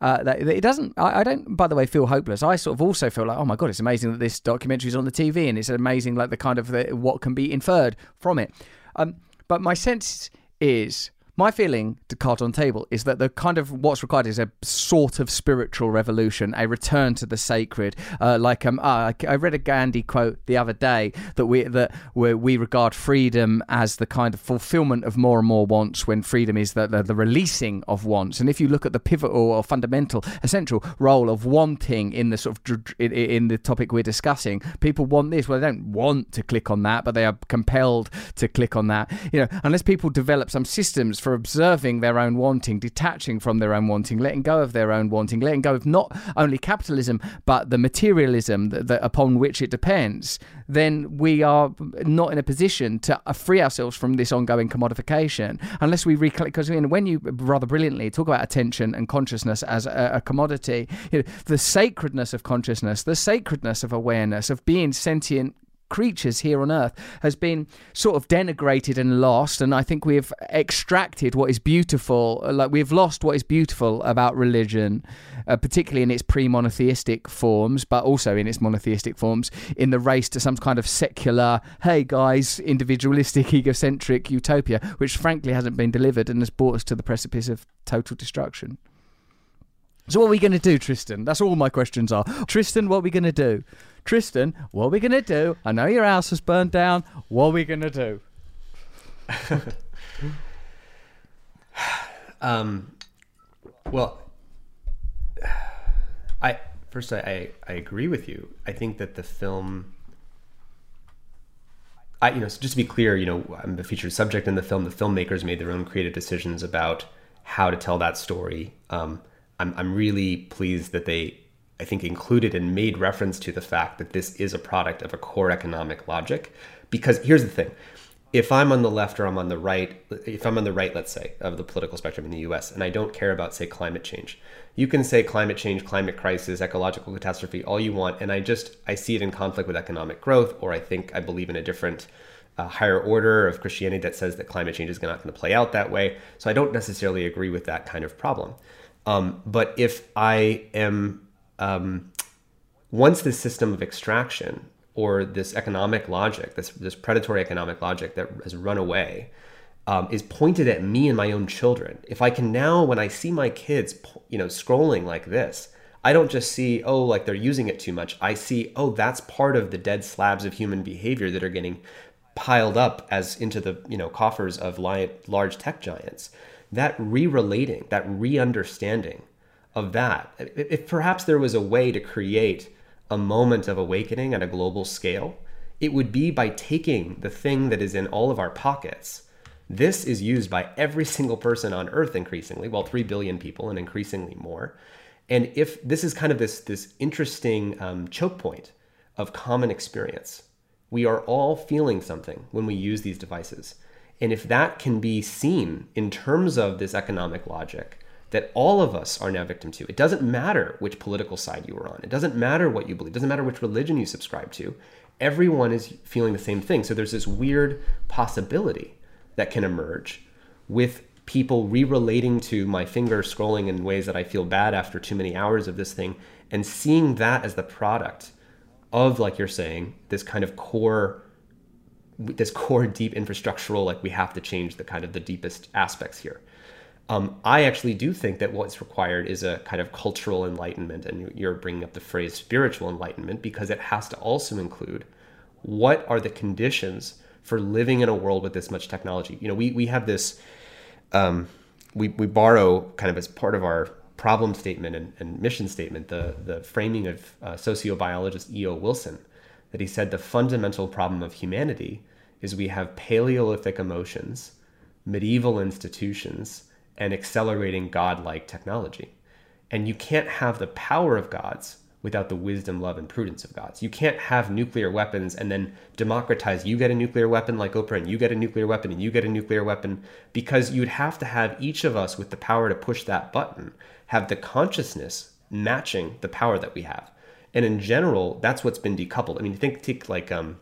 uh, that, it doesn't. I, I don't. By the way, feel hopeless. I sort of also feel like, oh my god, it's amazing that this documentary is on the TV, and it's amazing like the kind of the, what can be inferred from it. Um, but my sense is. My feeling to card on table is that the kind of what's required is a sort of spiritual revolution, a return to the sacred. Uh, like um, uh, I read a Gandhi quote the other day that we that we, regard freedom as the kind of fulfillment of more and more wants, when freedom is the, the the releasing of wants. And if you look at the pivotal or fundamental, essential role of wanting in the sort of in the topic we're discussing, people want this. Well, they don't want to click on that, but they are compelled to click on that. You know, unless people develop some systems for observing their own wanting, detaching from their own wanting, letting go of their own wanting, letting go of not only capitalism but the materialism that, that upon which it depends, then we are not in a position to uh, free ourselves from this ongoing commodification unless we reclaim. Because when you rather brilliantly talk about attention and consciousness as a, a commodity, you know, the sacredness of consciousness, the sacredness of awareness, of being sentient creatures here on earth has been sort of denigrated and lost and i think we've extracted what is beautiful like we've lost what is beautiful about religion uh, particularly in its pre-monotheistic forms but also in its monotheistic forms in the race to some kind of secular hey guys individualistic egocentric utopia which frankly hasn't been delivered and has brought us to the precipice of total destruction so what are we going to do, Tristan? That's all my questions are. Tristan, what are we going to do? Tristan, what are we going to do? I know your house has burned down. What are we going to do? Um, well, I first I, I agree with you. I think that the film. I, you know, so just to be clear, you know, I'm the featured subject in the film. The filmmakers made their own creative decisions about how to tell that story. Um, I'm, I'm really pleased that they, I think, included and made reference to the fact that this is a product of a core economic logic. Because here's the thing if I'm on the left or I'm on the right, if I'm on the right, let's say, of the political spectrum in the US, and I don't care about, say, climate change, you can say climate change, climate crisis, ecological catastrophe, all you want. And I just, I see it in conflict with economic growth, or I think I believe in a different uh, higher order of Christianity that says that climate change is not going to play out that way. So I don't necessarily agree with that kind of problem. Um, but if I am, um, once this system of extraction or this economic logic, this this predatory economic logic that has run away, um, is pointed at me and my own children. If I can now, when I see my kids, you know, scrolling like this, I don't just see, oh, like they're using it too much. I see, oh, that's part of the dead slabs of human behavior that are getting piled up as into the you know coffers of large tech giants. That re-relating, that re-understanding of that. If perhaps there was a way to create a moment of awakening at a global scale, it would be by taking the thing that is in all of our pockets. This is used by every single person on earth increasingly, well, 3 billion people and increasingly more. And if this is kind of this, this interesting um, choke point of common experience, we are all feeling something when we use these devices. And if that can be seen in terms of this economic logic that all of us are now victim to, it doesn't matter which political side you are on, it doesn't matter what you believe, it doesn't matter which religion you subscribe to, everyone is feeling the same thing. So there's this weird possibility that can emerge with people re-relating to my finger scrolling in ways that I feel bad after too many hours of this thing and seeing that as the product of like you're saying this kind of core this core deep infrastructural like we have to change the kind of the deepest aspects here um, i actually do think that what's required is a kind of cultural enlightenment and you're bringing up the phrase spiritual enlightenment because it has to also include what are the conditions for living in a world with this much technology you know we, we have this um, we, we borrow kind of as part of our problem statement and, and mission statement, the, the framing of uh, sociobiologist E.O. Wilson, that he said the fundamental problem of humanity is we have Paleolithic emotions, medieval institutions, and accelerating godlike technology. And you can't have the power of gods without the wisdom, love, and prudence of gods. You can't have nuclear weapons and then democratize. You get a nuclear weapon like Oprah, and you get a nuclear weapon, and you get a nuclear weapon, because you'd have to have each of us with the power to push that button have the consciousness matching the power that we have. And in general, that's what's been decoupled. I mean, think, think like, um,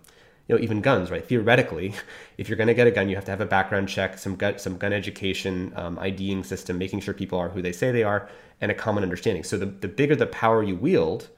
you know, even guns, right? Theoretically, if you're going to get a gun, you have to have a background check, some gun, some gun education, um, IDing system, making sure people are who they say they are, and a common understanding. So the, the bigger the power you wield,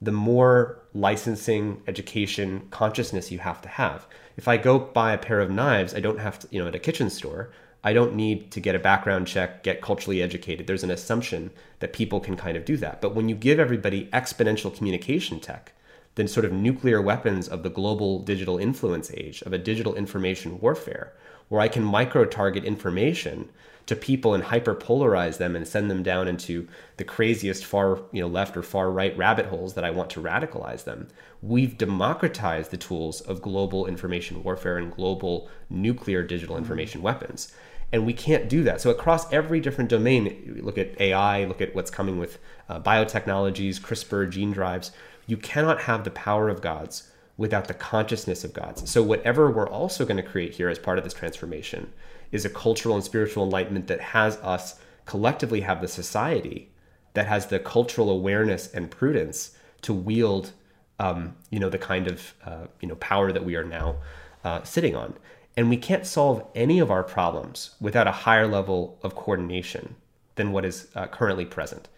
the more licensing, education, consciousness you have to have. If I go buy a pair of knives, I don't have to, you know, at a kitchen store, I don't need to get a background check, get culturally educated. There's an assumption that people can kind of do that. But when you give everybody exponential communication tech, then sort of nuclear weapons of the global digital influence age, of a digital information warfare, where I can micro target information to people and hyper polarize them and send them down into the craziest far you know left or far right rabbit holes that I want to radicalize them. We've democratized the tools of global information warfare and global nuclear digital information weapons and we can't do that. So across every different domain, look at AI, look at what's coming with uh, biotechnologies, CRISPR, gene drives. You cannot have the power of gods without the consciousness of gods. So whatever we're also going to create here as part of this transformation is a cultural and spiritual enlightenment that has us collectively have the society that has the cultural awareness and prudence to wield, um, you know, the kind of uh, you know power that we are now uh, sitting on. And we can't solve any of our problems without a higher level of coordination than what is uh, currently present.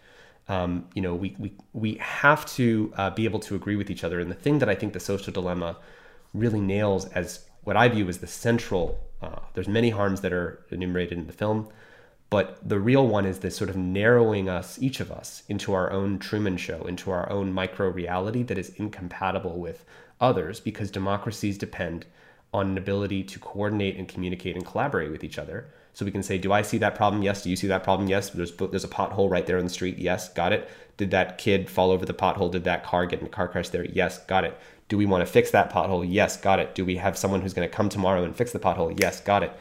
Um, you know, we, we, we have to uh, be able to agree with each other. And the thing that I think the social dilemma really nails as what I view as the central, uh, there's many harms that are enumerated in the film, but the real one is this sort of narrowing us, each of us, into our own Truman Show, into our own micro reality that is incompatible with others because democracies depend on an ability to coordinate and communicate and collaborate with each other. So we can say, do I see that problem? Yes. Do you see that problem? Yes. There's there's a pothole right there in the street. Yes. Got it. Did that kid fall over the pothole? Did that car get in a car crash there? Yes. Got it. Do we want to fix that pothole? Yes. Got it. Do we have someone who's going to come tomorrow and fix the pothole? Yes. Got it.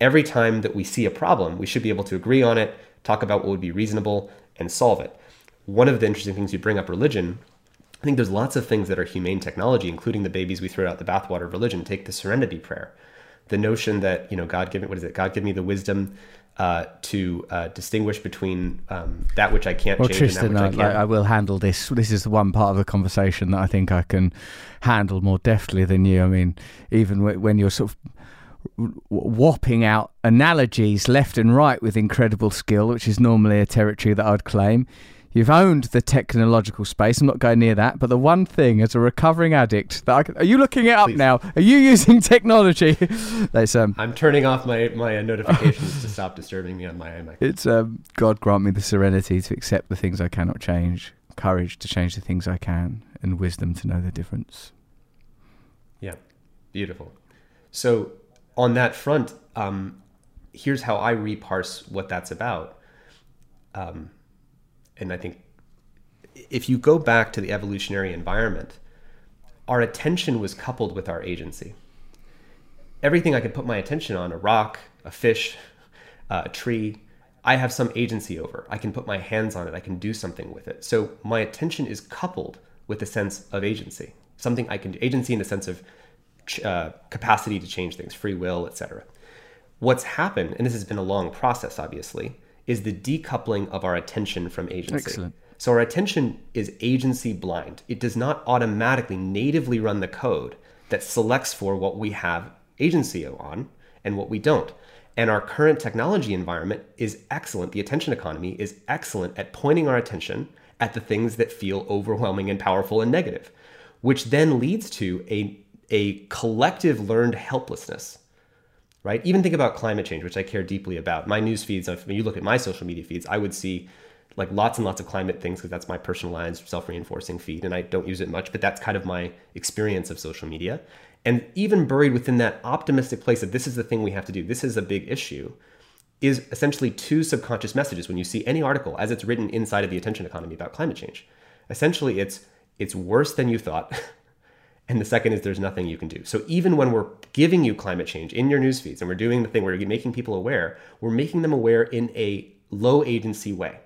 Every time that we see a problem, we should be able to agree on it, talk about what would be reasonable, and solve it. One of the interesting things you bring up religion I think there's lots of things that are humane technology, including the babies we throw out the bathwater of religion. Take the Serenity Prayer, the notion that you know God give me what is it? God give me the wisdom uh, to uh, distinguish between um, that which I can't well, change Tristan, and that which I, I, I, will handle this. This is the one part of the conversation that I think I can handle more deftly than you. I mean, even when you're sort of whopping out analogies left and right with incredible skill, which is normally a territory that I'd claim You've owned the technological space. I'm not going near that. But the one thing, as a recovering addict, that I can, are you looking it up Please. now? Are you using technology? That's um, I'm turning off my my notifications to stop disturbing me on my iMac. it's um, God grant me the serenity to accept the things I cannot change, courage to change the things I can, and wisdom to know the difference. Yeah, beautiful. So on that front, um, here's how I reparse what that's about. Um, and I think if you go back to the evolutionary environment, our attention was coupled with our agency. Everything I could put my attention on, a rock, a fish, uh, a tree, I have some agency over. I can put my hands on it. I can do something with it. So my attention is coupled with a sense of agency, something I can do, agency in the sense of ch- uh, capacity to change things, free will, etc. What's happened, and this has been a long process, obviously, is the decoupling of our attention from agency. Excellent. So our attention is agency blind. It does not automatically natively run the code that selects for what we have agency on and what we don't. And our current technology environment is excellent. The attention economy is excellent at pointing our attention at the things that feel overwhelming and powerful and negative, which then leads to a, a collective learned helplessness right? Even think about climate change, which I care deeply about. My news feeds, if you look at my social media feeds, I would see like lots and lots of climate things because that's my personalized, self-reinforcing feed, and I don't use it much, but that's kind of my experience of social media. And even buried within that optimistic place that this is the thing we have to do, this is a big issue, is essentially two subconscious messages when you see any article as it's written inside of the attention economy about climate change. Essentially, it's it's worse than you thought. And the second is there's nothing you can do. So even when we're giving you climate change in your news feeds and we're doing the thing where we're making people aware, we're making them aware in a low agency way,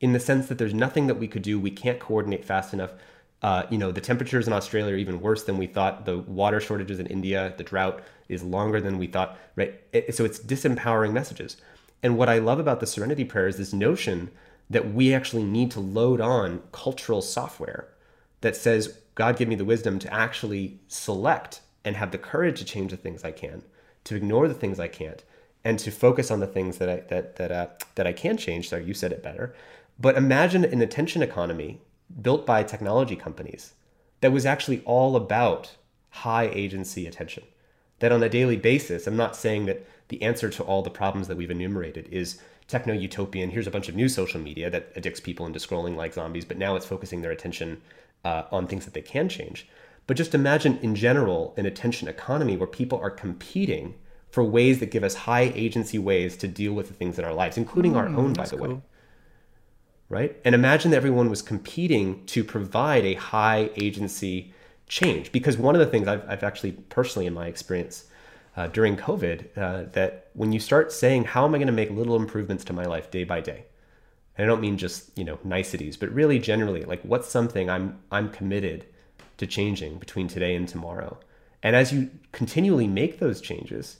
in the sense that there's nothing that we could do. We can't coordinate fast enough. Uh, you know, the temperatures in Australia are even worse than we thought. The water shortages in India, the drought is longer than we thought. Right. It- so it's disempowering messages. And what I love about the Serenity Prayer is this notion that we actually need to load on cultural software that says, God, give me the wisdom to actually select and have the courage to change the things I can, to ignore the things I can't, and to focus on the things that I that that uh, that I can change. So you said it better. But imagine an attention economy built by technology companies that was actually all about high agency attention. That on a daily basis, I'm not saying that the answer to all the problems that we've enumerated is techno utopian. Here's a bunch of new social media that addicts people into scrolling like zombies, but now it's focusing their attention uh, on things that they can change. But just imagine in general an attention economy where people are competing for ways that give us high agency ways to deal with the things in our lives, including our own, by the way. Right? And imagine that everyone was competing to provide a high agency change. Because one of the things I've, I've actually personally, in my experience uh, during COVID, uh, that when you start saying, How am I going to make little improvements to my life day by day? And I don't mean just, you know, niceties, but really generally, like what's something I'm I'm committed to changing between today and tomorrow. And as you continually make those changes,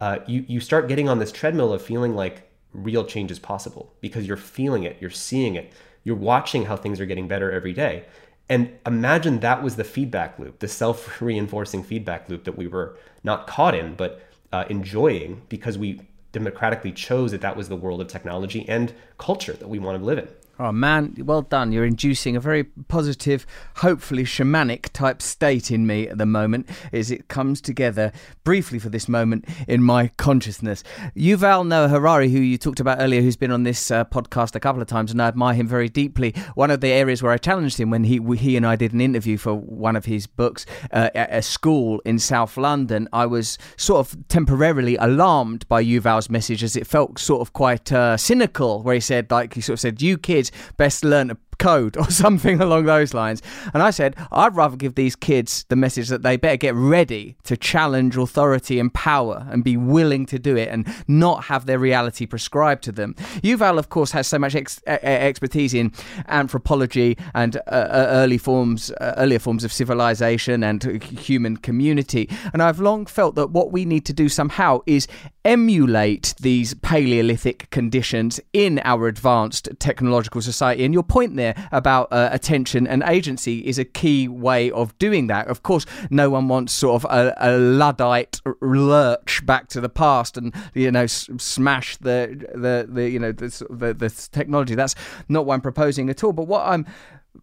uh, you you start getting on this treadmill of feeling like real change is possible because you're feeling it, you're seeing it, you're watching how things are getting better every day. And imagine that was the feedback loop, the self reinforcing feedback loop that we were not caught in, but uh, enjoying because we democratically chose that that was the world of technology and culture that we want to live in. Oh man, well done. You're inducing a very positive, hopefully shamanic type state in me at the moment as it comes together briefly for this moment in my consciousness. Yuval Noah Harari, who you talked about earlier, who's been on this uh, podcast a couple of times and I admire him very deeply. One of the areas where I challenged him when he he and I did an interview for one of his books uh, at a school in South London, I was sort of temporarily alarmed by Yuval's message as it felt sort of quite uh, cynical, where he said, like, he sort of said, you kids best learn to code or something along those lines. And I said, I'd rather give these kids the message that they better get ready to challenge authority and power and be willing to do it and not have their reality prescribed to them. Yuval, of course, has so much ex- expertise in anthropology and uh, uh, early forms, uh, earlier forms of civilization and human community. And I've long felt that what we need to do somehow is emulate these Paleolithic conditions in our advanced technological society. And your point there there about uh, attention and agency is a key way of doing that. Of course, no one wants sort of a, a luddite lurch back to the past and you know s- smash the the the you know the, the the technology. That's not what I'm proposing at all. But what I'm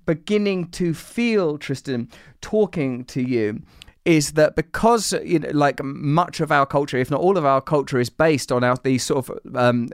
beginning to feel, Tristan, talking to you is that because you know, like much of our culture, if not all of our culture, is based on our these sort of um,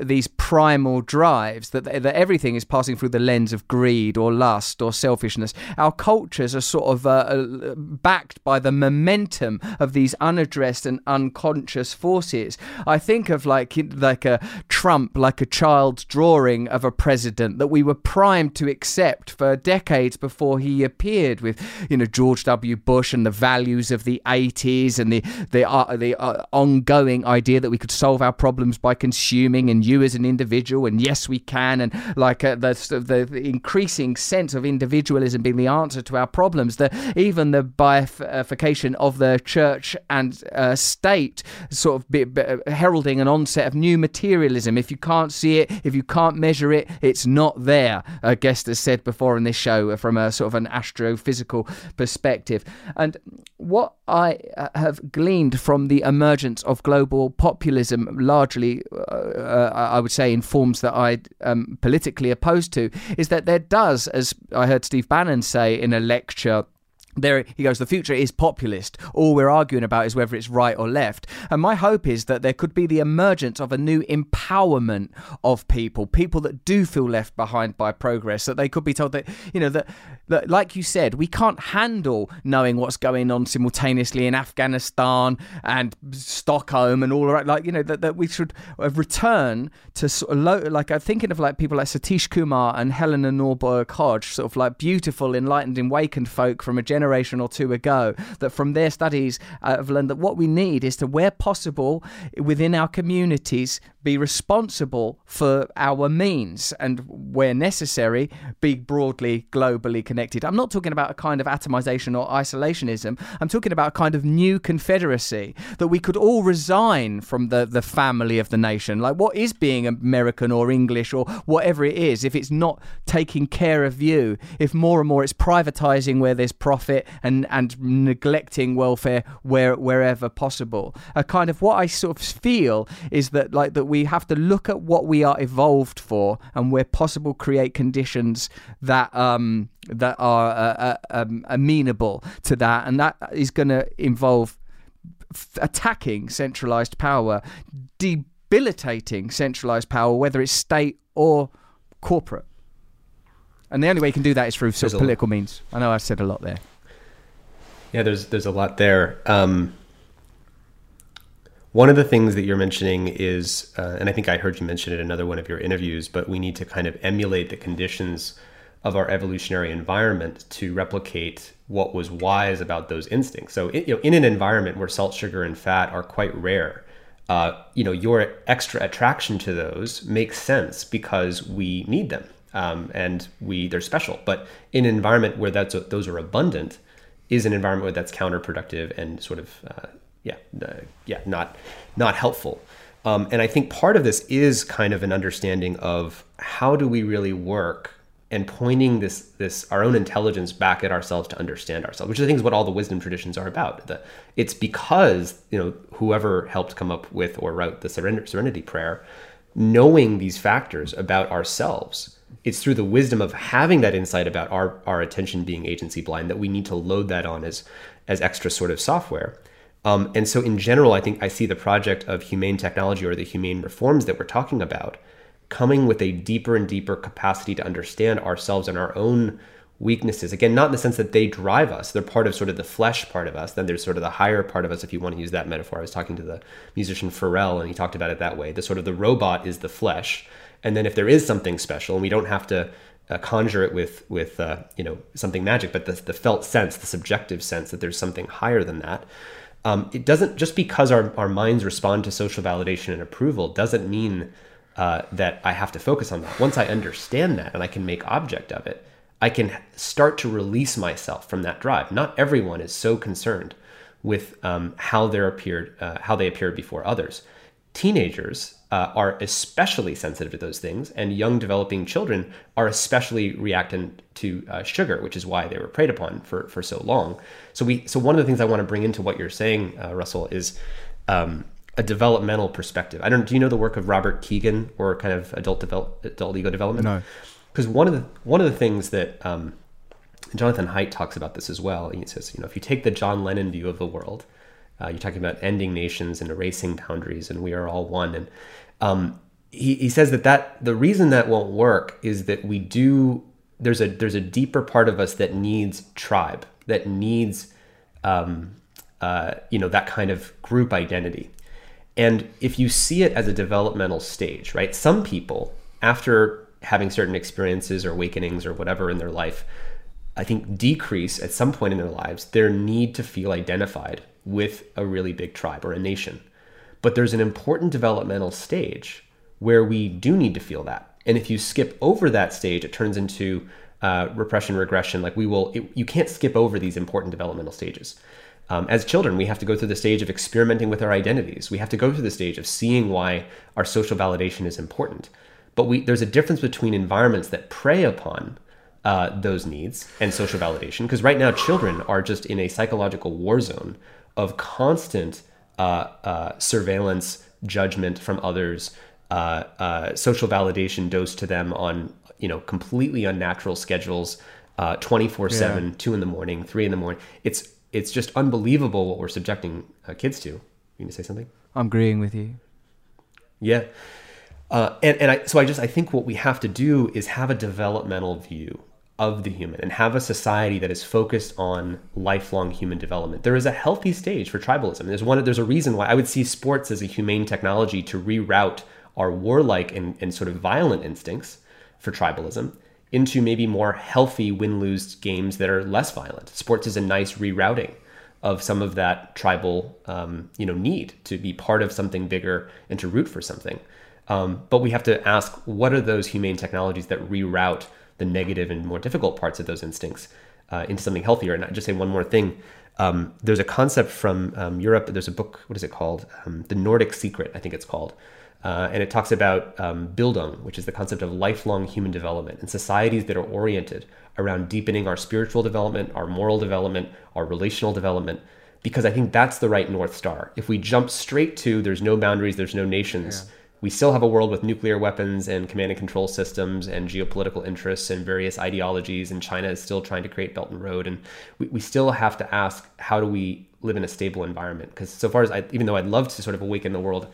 these primal drives that that everything is passing through the lens of greed or lust or selfishness. Our cultures are sort of uh, uh, backed by the momentum of these unaddressed and unconscious forces. I think of like like a Trump, like a child's drawing of a president that we were primed to accept for decades before he appeared with you know George W. Bush and the values of the 80s and the the uh, the uh, ongoing idea that we could solve our problems by consuming and you as an individual and yes we can and like uh, the, the, the increasing sense of individualism being the answer to our problems the even the bifurcation of the church and uh, state sort of be, be, heralding an onset of new materialism. If you can't see it if you can't measure it it's not there a guest has said before in this show from a sort of an astrophysical perspective. And what I uh, have gleaned from the emergence of global populism, largely, uh, uh, I would say, in forms that I am politically opposed to, is that there does, as I heard Steve Bannon say in a lecture there he goes the future is populist. All we're arguing about is whether it's right or left. And my hope is that there could be the emergence of a new empowerment of people people that do feel left behind by progress that they could be told that you know that, that like you said we can't handle knowing what's going on simultaneously in afghanistan and stockholm and all right like you know that, that we should uh, return to sort of low, like i'm thinking of like people like satish kumar and helena norberg hodge sort of like beautiful enlightened awakened folk from a generation generation or two ago that from their studies uh, have learned that what we need is to, where possible, within our communities, be responsible for our means and, where necessary, be broadly, globally connected. I'm not talking about a kind of atomization or isolationism. I'm talking about a kind of new confederacy that we could all resign from the, the family of the nation. Like, what is being American or English or whatever it is if it's not taking care of you? If more and more it's privatizing where there's profit and, and neglecting welfare where wherever possible. A kind of what I sort of feel is that, like, that we have to look at what we are evolved for and where possible create conditions that um, that are uh, uh, um, amenable to that. And that is going to involve f- attacking centralized power debilitating centralized power whether it's state or corporate. And the only way you can do that is through sort of political means. I know i've said a lot there yeah there's there's a lot there um, one of the things that you're mentioning is, uh, and I think I heard you mention it in another one of your interviews, but we need to kind of emulate the conditions of our evolutionary environment to replicate what was wise about those instincts. So, you know, in an environment where salt, sugar, and fat are quite rare, uh, you know, your extra attraction to those makes sense because we need them um, and we they're special. But in an environment where that's those are abundant, is an environment where that's counterproductive and sort of uh, yeah, uh, yeah, not not helpful. Um, and I think part of this is kind of an understanding of how do we really work and pointing this this our own intelligence back at ourselves to understand ourselves, which I think is what all the wisdom traditions are about. The, it's because you know whoever helped come up with or wrote the Serenity Prayer, knowing these factors about ourselves. It's through the wisdom of having that insight about our our attention being agency blind that we need to load that on as as extra sort of software. Um, and so, in general, I think I see the project of humane technology or the humane reforms that we're talking about coming with a deeper and deeper capacity to understand ourselves and our own weaknesses. Again, not in the sense that they drive us, they're part of sort of the flesh part of us. Then there's sort of the higher part of us, if you want to use that metaphor. I was talking to the musician Pharrell, and he talked about it that way. The sort of the robot is the flesh. And then if there is something special, and we don't have to uh, conjure it with with uh, you know something magic, but the, the felt sense, the subjective sense that there's something higher than that, um, it doesn't just because our, our minds respond to social validation and approval doesn't mean uh, that I have to focus on that. Once I understand that and I can make object of it, I can start to release myself from that drive. Not everyone is so concerned with um, how they appeared, uh, how they appeared before others. teenagers uh, are especially sensitive to those things, and young developing children are especially reactant to uh, sugar, which is why they were preyed upon for, for so long. So we so one of the things I want to bring into what you're saying, uh, Russell, is um, a developmental perspective. I don't. Do you know the work of Robert Kegan or kind of adult develop, adult ego development? No. Because one of the one of the things that um, Jonathan Haidt talks about this as well. He says, you know, if you take the John Lennon view of the world, uh, you're talking about ending nations and erasing boundaries, and we are all one. And um, he, he says that that the reason that won't work is that we do there's a there's a deeper part of us that needs tribe that needs um, uh, you know that kind of group identity. And if you see it as a developmental stage, right? Some people after having certain experiences or awakenings or whatever in their life, I think decrease at some point in their lives their need to feel identified with a really big tribe or a nation. But there's an important developmental stage where we do need to feel that. And if you skip over that stage, it turns into uh, repression, regression. Like we will, it, you can't skip over these important developmental stages. Um, as children, we have to go through the stage of experimenting with our identities. We have to go through the stage of seeing why our social validation is important. But we, there's a difference between environments that prey upon uh, those needs and social validation. Because right now, children are just in a psychological war zone of constant surveillance, judgment from others, uh, uh, social validation dosed to them on you know completely unnatural schedules, twenty four seven, two in the morning, three in the morning. It's it's just unbelievable what we're subjecting uh, kids to. You going to say something? I'm agreeing with you. Yeah. Uh, and and I, so I just I think what we have to do is have a developmental view of the human and have a society that is focused on lifelong human development. There is a healthy stage for tribalism. There's one there's a reason why I would see sports as a humane technology to reroute our warlike and, and sort of violent instincts for tribalism into maybe more healthy win-lose games that are less violent. Sports is a nice rerouting of some of that tribal um, you know need to be part of something bigger and to root for something. Um, but we have to ask what are those humane technologies that reroute the negative and more difficult parts of those instincts uh, into something healthier. And I just say one more thing. Um, there's a concept from um, Europe. There's a book. What is it called? Um, the Nordic Secret, I think it's called. Uh, and it talks about um, Bildung, which is the concept of lifelong human development and societies that are oriented around deepening our spiritual development, our moral development, our relational development, because I think that's the right North Star. If we jump straight to there's no boundaries, there's no nations, yeah we still have a world with nuclear weapons and command and control systems and geopolitical interests and various ideologies and china is still trying to create belt and road. And we, we still have to ask how do we live in a stable environment? Because so far as i even though i'd love to sort of awaken the world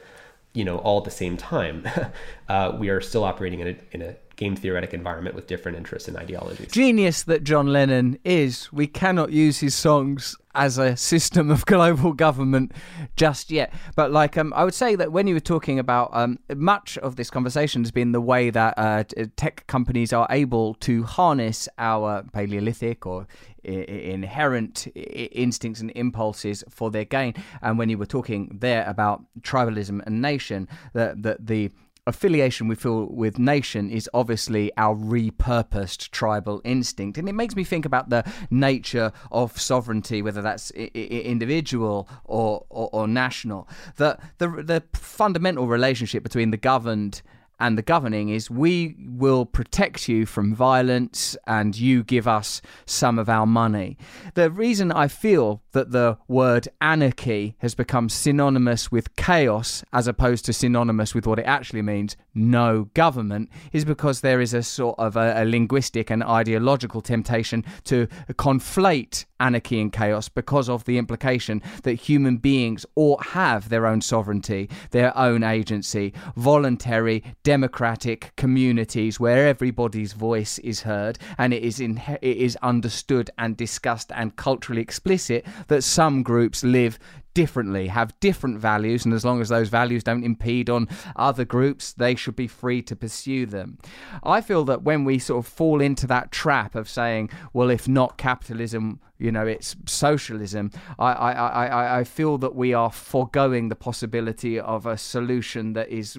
you know all at the same time uh, we are still operating in a, in a game theoretic environment with different interests and ideologies. Genius that John Lennon is. We cannot use his songs as a system of global government just yet. But like, um, I would say that when you were talking about um, much of this conversation has been the way that uh, tech companies are able to harness our Paleolithic or inherent instincts and impulses for their gain. And when you were talking there about tribalism and nation, that that the affiliation we feel with nation is obviously our repurposed tribal instinct. And it makes me think about the nature of sovereignty, whether that's I- I- individual or, or, or national. The, the, the fundamental relationship between the governed and the governing is we will protect you from violence and you give us some of our money. The reason I feel that the word anarchy has become synonymous with chaos as opposed to synonymous with what it actually means, no government, is because there is a sort of a, a linguistic and ideological temptation to conflate anarchy and chaos because of the implication that human beings ought have their own sovereignty, their own agency, voluntary democratic communities where everybody's voice is heard and it is in, it is understood and discussed and culturally explicit that some groups live differently, have different values, and as long as those values don't impede on other groups, they should be free to pursue them. I feel that when we sort of fall into that trap of saying, well, if not capitalism, you know, it's socialism, I, I, I, I feel that we are foregoing the possibility of a solution that is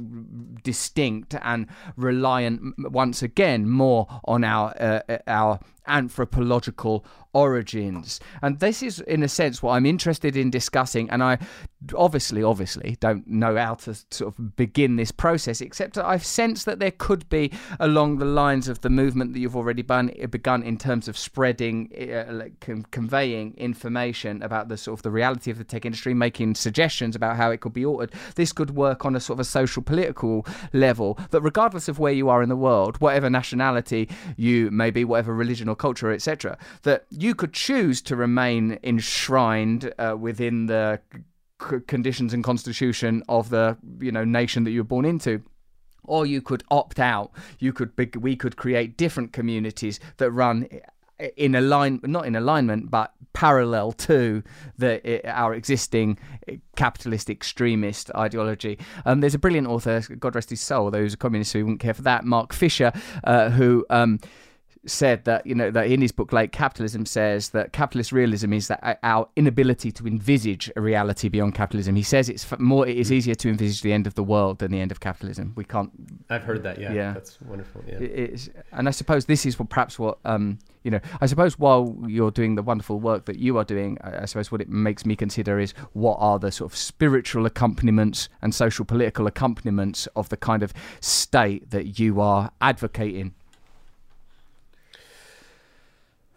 distinct and reliant once again more on our uh, our anthropological origins. And this is, in a sense, what I'm interested in discussing. And I obviously, obviously, don't know how to sort of begin this process, except that I've sensed that there could be along the lines of the movement that you've already begun, in terms of spreading, uh, like, con- conveying information about the sort of the reality of the tech industry, making suggestions about how it could be altered. This could work on a sort of a social political level that, regardless of where you are in the world, whatever nationality you may be, whatever religion or culture, etc., that you could choose to remain enshrined uh, within the c- conditions and constitution of the you know nation that you were born into. Or you could opt out. You could be, we could create different communities that run in align not in alignment but parallel to the our existing capitalist extremist ideology. Um, there's a brilliant author god rest his soul though he's a communist he wouldn't care for that mark fisher uh, who um, said that you know that in his book Late Capitalism says that capitalist realism is that our inability to envisage a reality beyond capitalism. He says it's more it is easier to envisage the end of the world than the end of capitalism. We can't. I've heard that. Yeah, Yeah. that's wonderful. Yeah. It's, and I suppose this is what perhaps what um you know I suppose while you're doing the wonderful work that you are doing, I, I suppose what it makes me consider is what are the sort of spiritual accompaniments and social political accompaniments of the kind of state that you are advocating.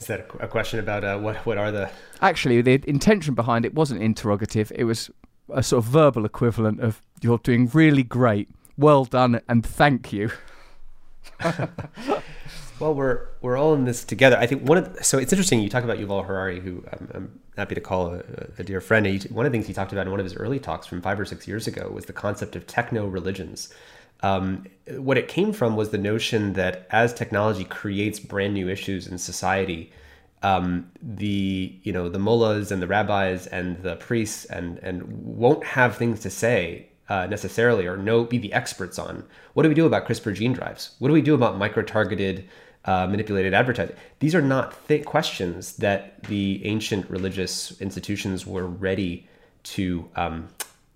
Is that a, question about uh, what what are the Actually, the intention behind it wasn't interrogative. It was a sort of verbal equivalent of "You're doing really great, well done, and thank you." Well, we're we're all in this together. I think one of the, so it's interesting. You talk about Yuval Harari, who I'm, I'm happy to call a, a dear friend. He, one of the things he talked about in one of his early talks from five or six years ago was the concept of techno religions. Um, what it came from was the notion that as technology creates brand new issues in society, um, the you know the mullahs and the rabbis and the priests and and won't have things to say uh, necessarily or know be the experts on what do we do about CRISPR gene drives? What do we do about micro targeted uh, manipulated advertising? These are not th- questions that the ancient religious institutions were ready to, um,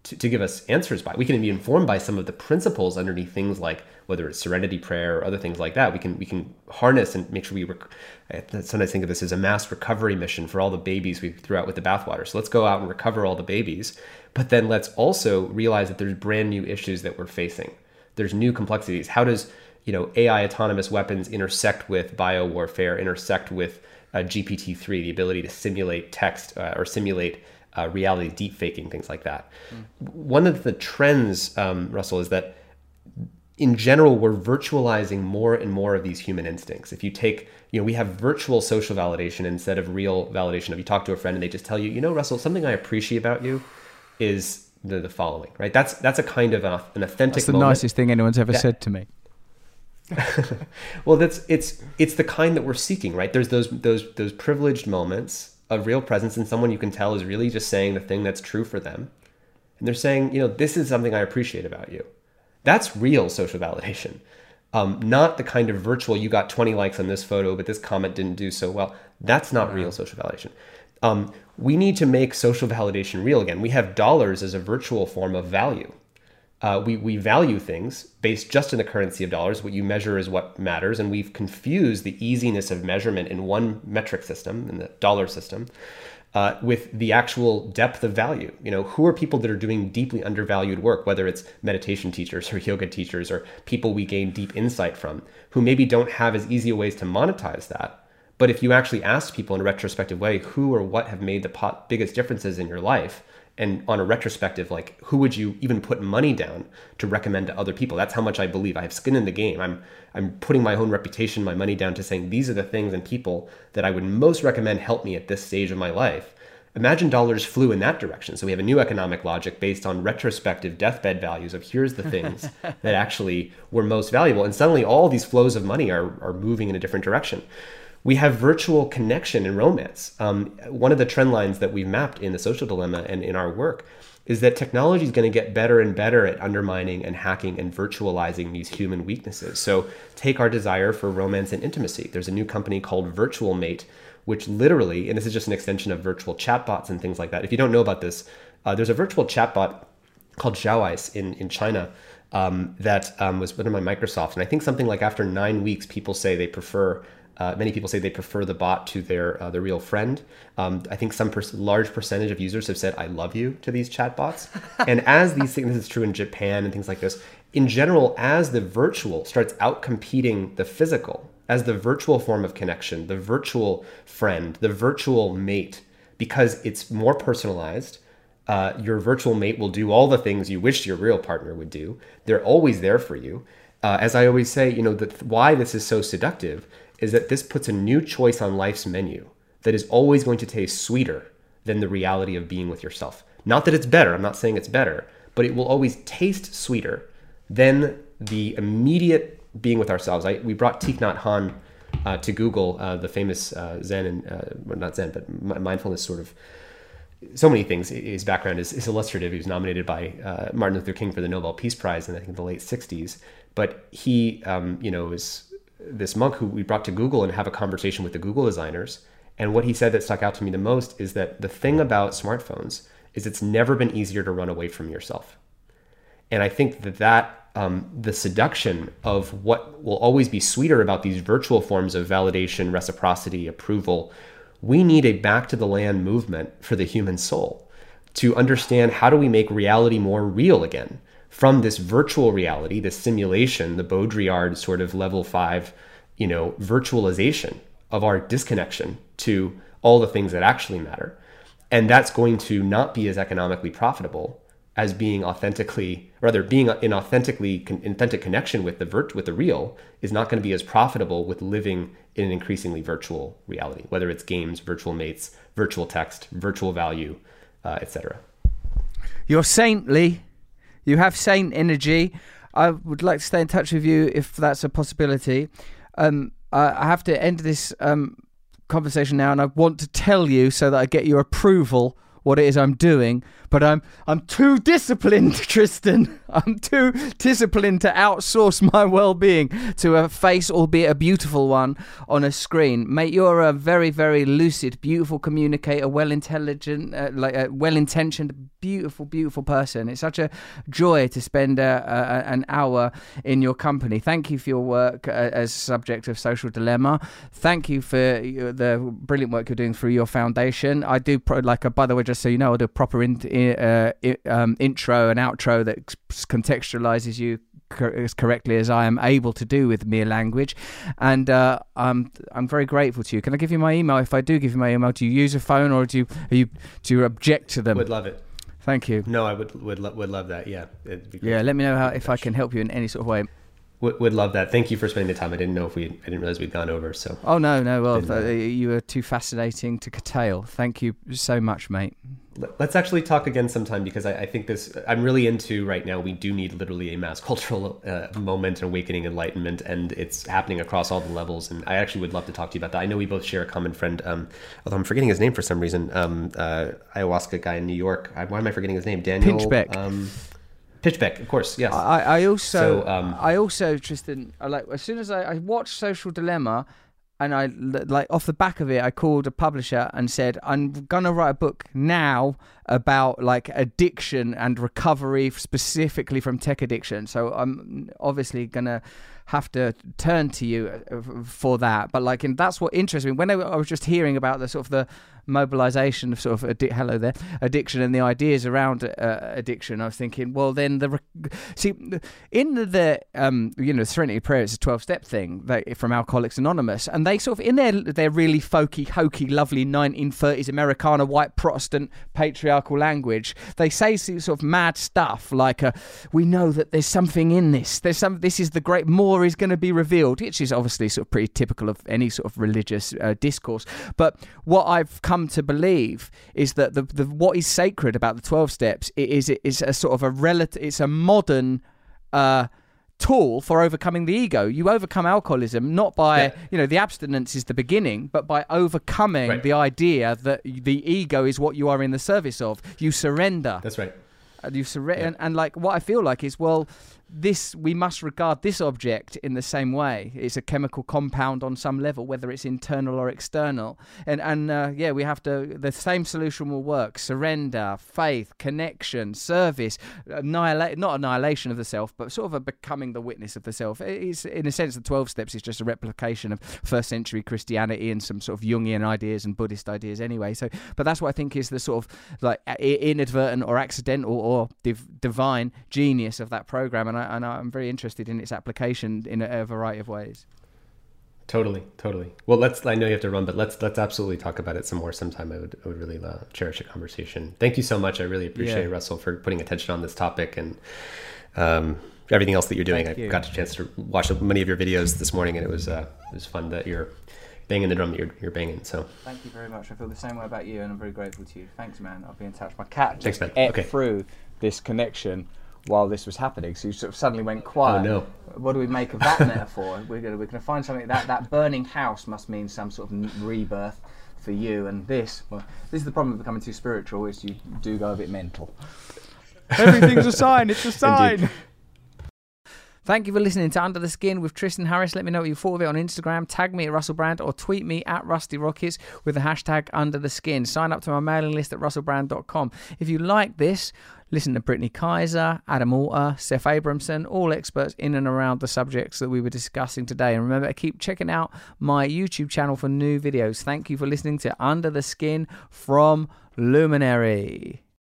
to to give us answers by. We can be informed by some of the principles underneath things like whether it's serenity prayer or other things like that. We can we can harness and make sure we. Rec- I sometimes think of this as a mass recovery mission for all the babies we threw out with the bathwater. So let's go out and recover all the babies, but then let's also realize that there's brand new issues that we're facing. There's new complexities. How does you know AI autonomous weapons intersect with bio warfare, intersect with uh, GPT-3, the ability to simulate text uh, or simulate uh, reality, deep faking, things like that. One of the trends, um, Russell, is that in general, we're virtualizing more and more of these human instincts. If you take, you know, we have virtual social validation instead of real validation. If you talk to a friend and they just tell you, you know, Russell, something I appreciate about you is the, the following, right? That's that's a kind of a, an authentic. That's the moment. nicest thing anyone's ever That- said to me. Well, that's it's it's the kind that we're seeking, right? There's those those those privileged moments of real presence in someone you can tell is really just saying the thing that's true for them, and they're saying, you know, this is something I appreciate about you. That's real social validation, um, not the kind of virtual. You got 20 likes on this photo, but this comment didn't do so well. That's not real social validation. Um, we need to make social validation real again. We have dollars as a virtual form of value uh, we, we value things based just in the currency of dollars. What you measure is what matters. And we've confused the easiness of measurement in one metric system, in the dollar system, uh, with the actual depth of value. You know, who are people that are doing deeply undervalued work, whether it's meditation teachers or yoga teachers or people we gain deep insight from, who maybe don't have as easy ways to monetize that. But if you actually ask people in a retrospective way who or what have made the biggest differences in your life, and on a retrospective like who would you even put money down to recommend to other people? That's how much i believe. I have skin in the game. I'm i'm putting my own reputation my money down to saying these are the things and people that i would most recommend help me at this stage of my life. Imagine dollars flew in that direction. So we have a new economic logic based on retrospective deathbed values of here's the things that actually were most valuable. And suddenly all these flows of money are, are moving in a different direction we have virtual connection and romance. Um, one of the trend lines that we've mapped in the social dilemma and in our work is that technology is going to get better and better at undermining and hacking and virtualizing these human weaknesses. So, take our desire for romance and intimacy. There's a new company called Virtual Mate, which literally, and this is just an extension of virtual chatbots and things like that. If you don't know about this, uh, there's a virtual chatbot called Xiaoice in, in China um, that um, was put in by Microsoft. And I think something like after nine weeks, people say they prefer Uh, many people say they prefer the bot to their uh, their real friend. Um, I think some pers- large percentage of users have said "I love you" to these chatbots. and as these things, this is true in Japan and things like this. In general, as the virtual starts out competing the physical, as the virtual form of connection, the virtual friend, the virtual mate, because it's more personalized. Uh, your virtual mate will do all the things you wish your real partner would do. They're always there for you. Uh, as I always say, you know, that why this is so seductive is that this puts a new choice on life's menu that is always going to taste sweeter than the reality of being with yourself. Not that it's better, I'm not saying it's better, but it will always taste sweeter than the immediate being with ourselves. I, we brought Thich Nhat Hanh uh, to Google, uh, the famous uh, Zen and, uh, well, not Zen, but mindfulness sort of so many things. His background is, is illustrative. He was nominated by uh, Martin Luther King for the Nobel Peace Prize in I think the late '60s. But he, um, you know, was this monk who we brought to Google and have a conversation with the Google designers. And what he said that stuck out to me the most is that the thing about smartphones is it's never been easier to run away from yourself. And I think that that um, the seduction of what will always be sweeter about these virtual forms of validation, reciprocity, approval, we need a back to the land movement for the human soul to understand how do we make reality more real again from this virtual reality, this simulation, the Baudrillard sort of level five, you know, virtualization of our disconnection to all the things that actually matter. And that's going to not be as economically profitable as being authentically, rather being in authentically authentic connection with the virt- with the real is not going to be as profitable with living in an increasingly virtual reality, whether it's games, virtual mates, virtual text, virtual value, uh, etc. You're saintly. You have saint energy. I would like to stay in touch with you if that's a possibility. Um, I have to end this um, conversation now, and I want to tell you so that I get your approval what it is I'm doing, but I'm I'm too disciplined, Tristan. I'm too disciplined to outsource my well-being to a face, albeit a beautiful one, on a screen. Mate, you're a very, very lucid, beautiful communicator, well intelligent, uh, like a well-intentioned, beautiful, beautiful person. It's such a joy to spend a, a, an hour in your company. Thank you for your work uh, as subject of social dilemma. Thank you for the brilliant work you're doing through your foundation. I do pro- like, a, by the way, just so you know, I do a proper in, uh, um, intro and outro that contextualizes you as correctly as I am able to do with mere language, and uh, I'm I'm very grateful to you. Can I give you my email? If I do give you my email, do you use a phone or do you you do you object to them? Would love it. Thank you. No, I would would would love that. Yeah. Yeah. Let me know how if I can help you in any sort of way. Would, would love that. Thank you for spending the time. I didn't know if we, I didn't realize we'd gone over. So. Oh no, no. Well, uh, you were too fascinating to curtail. Thank you so much, mate. Let's actually talk again sometime because I, I think this. I'm really into right now. We do need literally a mass cultural uh, moment, awakening, enlightenment, and it's happening across all the levels. And I actually would love to talk to you about that. I know we both share a common friend, um, although I'm forgetting his name for some reason. Um, uh, ayahuasca guy in New York. Why am I forgetting his name? Daniel Pinchbeck. Um, Pinchbeck, of course, yes. I, I also, so, um, I also, Tristan, I like as soon as I, I watched Social Dilemma, and I like off the back of it, I called a publisher and said, "I'm gonna write a book now about like addiction and recovery, specifically from tech addiction." So I'm obviously gonna have to turn to you uh, for that. But like, and that's what interests me. When I, I was just hearing about the sort of the mobilization of sort of addi- hello there addiction and the ideas around uh, addiction i was thinking well then the see in the, the um you know serenity prayer it's a 12 step thing that, from alcoholics anonymous and they sort of in their their really folky hokey lovely 1930s americana white protestant patriarchal language they say sort of mad stuff like uh, we know that there's something in this there's some this is the great more is going to be revealed which is obviously sort of pretty typical of any sort of religious uh, discourse but what i've come come to believe is that the, the what is sacred about the 12 steps is it is a sort of a relative it's a modern uh, tool for overcoming the ego you overcome alcoholism not by yeah. you know the abstinence is the beginning but by overcoming right. the idea that the ego is what you are in the service of you surrender that's right and you surrender yeah. and, and like what i feel like is well this we must regard this object in the same way. It's a chemical compound on some level, whether it's internal or external. And and uh, yeah, we have to. The same solution will work: surrender, faith, connection, service, annihilate not annihilation of the self, but sort of a becoming the witness of the self. It's in a sense the twelve steps is just a replication of first century Christianity and some sort of Jungian ideas and Buddhist ideas anyway. So, but that's what I think is the sort of like inadvertent or accidental or div- divine genius of that program, and I and I'm very interested in its application in a, a variety of ways. Totally, totally. Well, let's. I know you have to run, but let's let's absolutely talk about it some more sometime. I would I would really uh, cherish a conversation. Thank you so much. I really appreciate yeah. Russell for putting attention on this topic and um, everything else that you're doing. Thank I you. got a chance to watch many of your videos this morning, and it was uh, it was fun that you're banging the drum that you're, you're banging. So thank you very much. I feel the same way about you, and I'm very grateful to you. Thanks, man. I'll be in touch. My cat just Thanks, ate okay. through this connection while this was happening. So you sort of suddenly went quiet. Oh no! What do we make of that metaphor? We're gonna we're gonna find something that that burning house must mean some sort of rebirth for you. And this, well, this is the problem with becoming too spiritual is you do go a bit mental. Everything's a sign. It's a sign. Indeed. Thank you for listening to Under the Skin with Tristan Harris. Let me know what you thought of it on Instagram. Tag me at Russell Brand or tweet me at Rusty Rockets with the hashtag Under the Skin. Sign up to my mailing list at russellbrand.com. If you like this, listen to Brittany Kaiser, Adam Alter, Seth Abramson, all experts in and around the subjects that we were discussing today. And remember, to keep checking out my YouTube channel for new videos. Thank you for listening to Under the Skin from Luminary.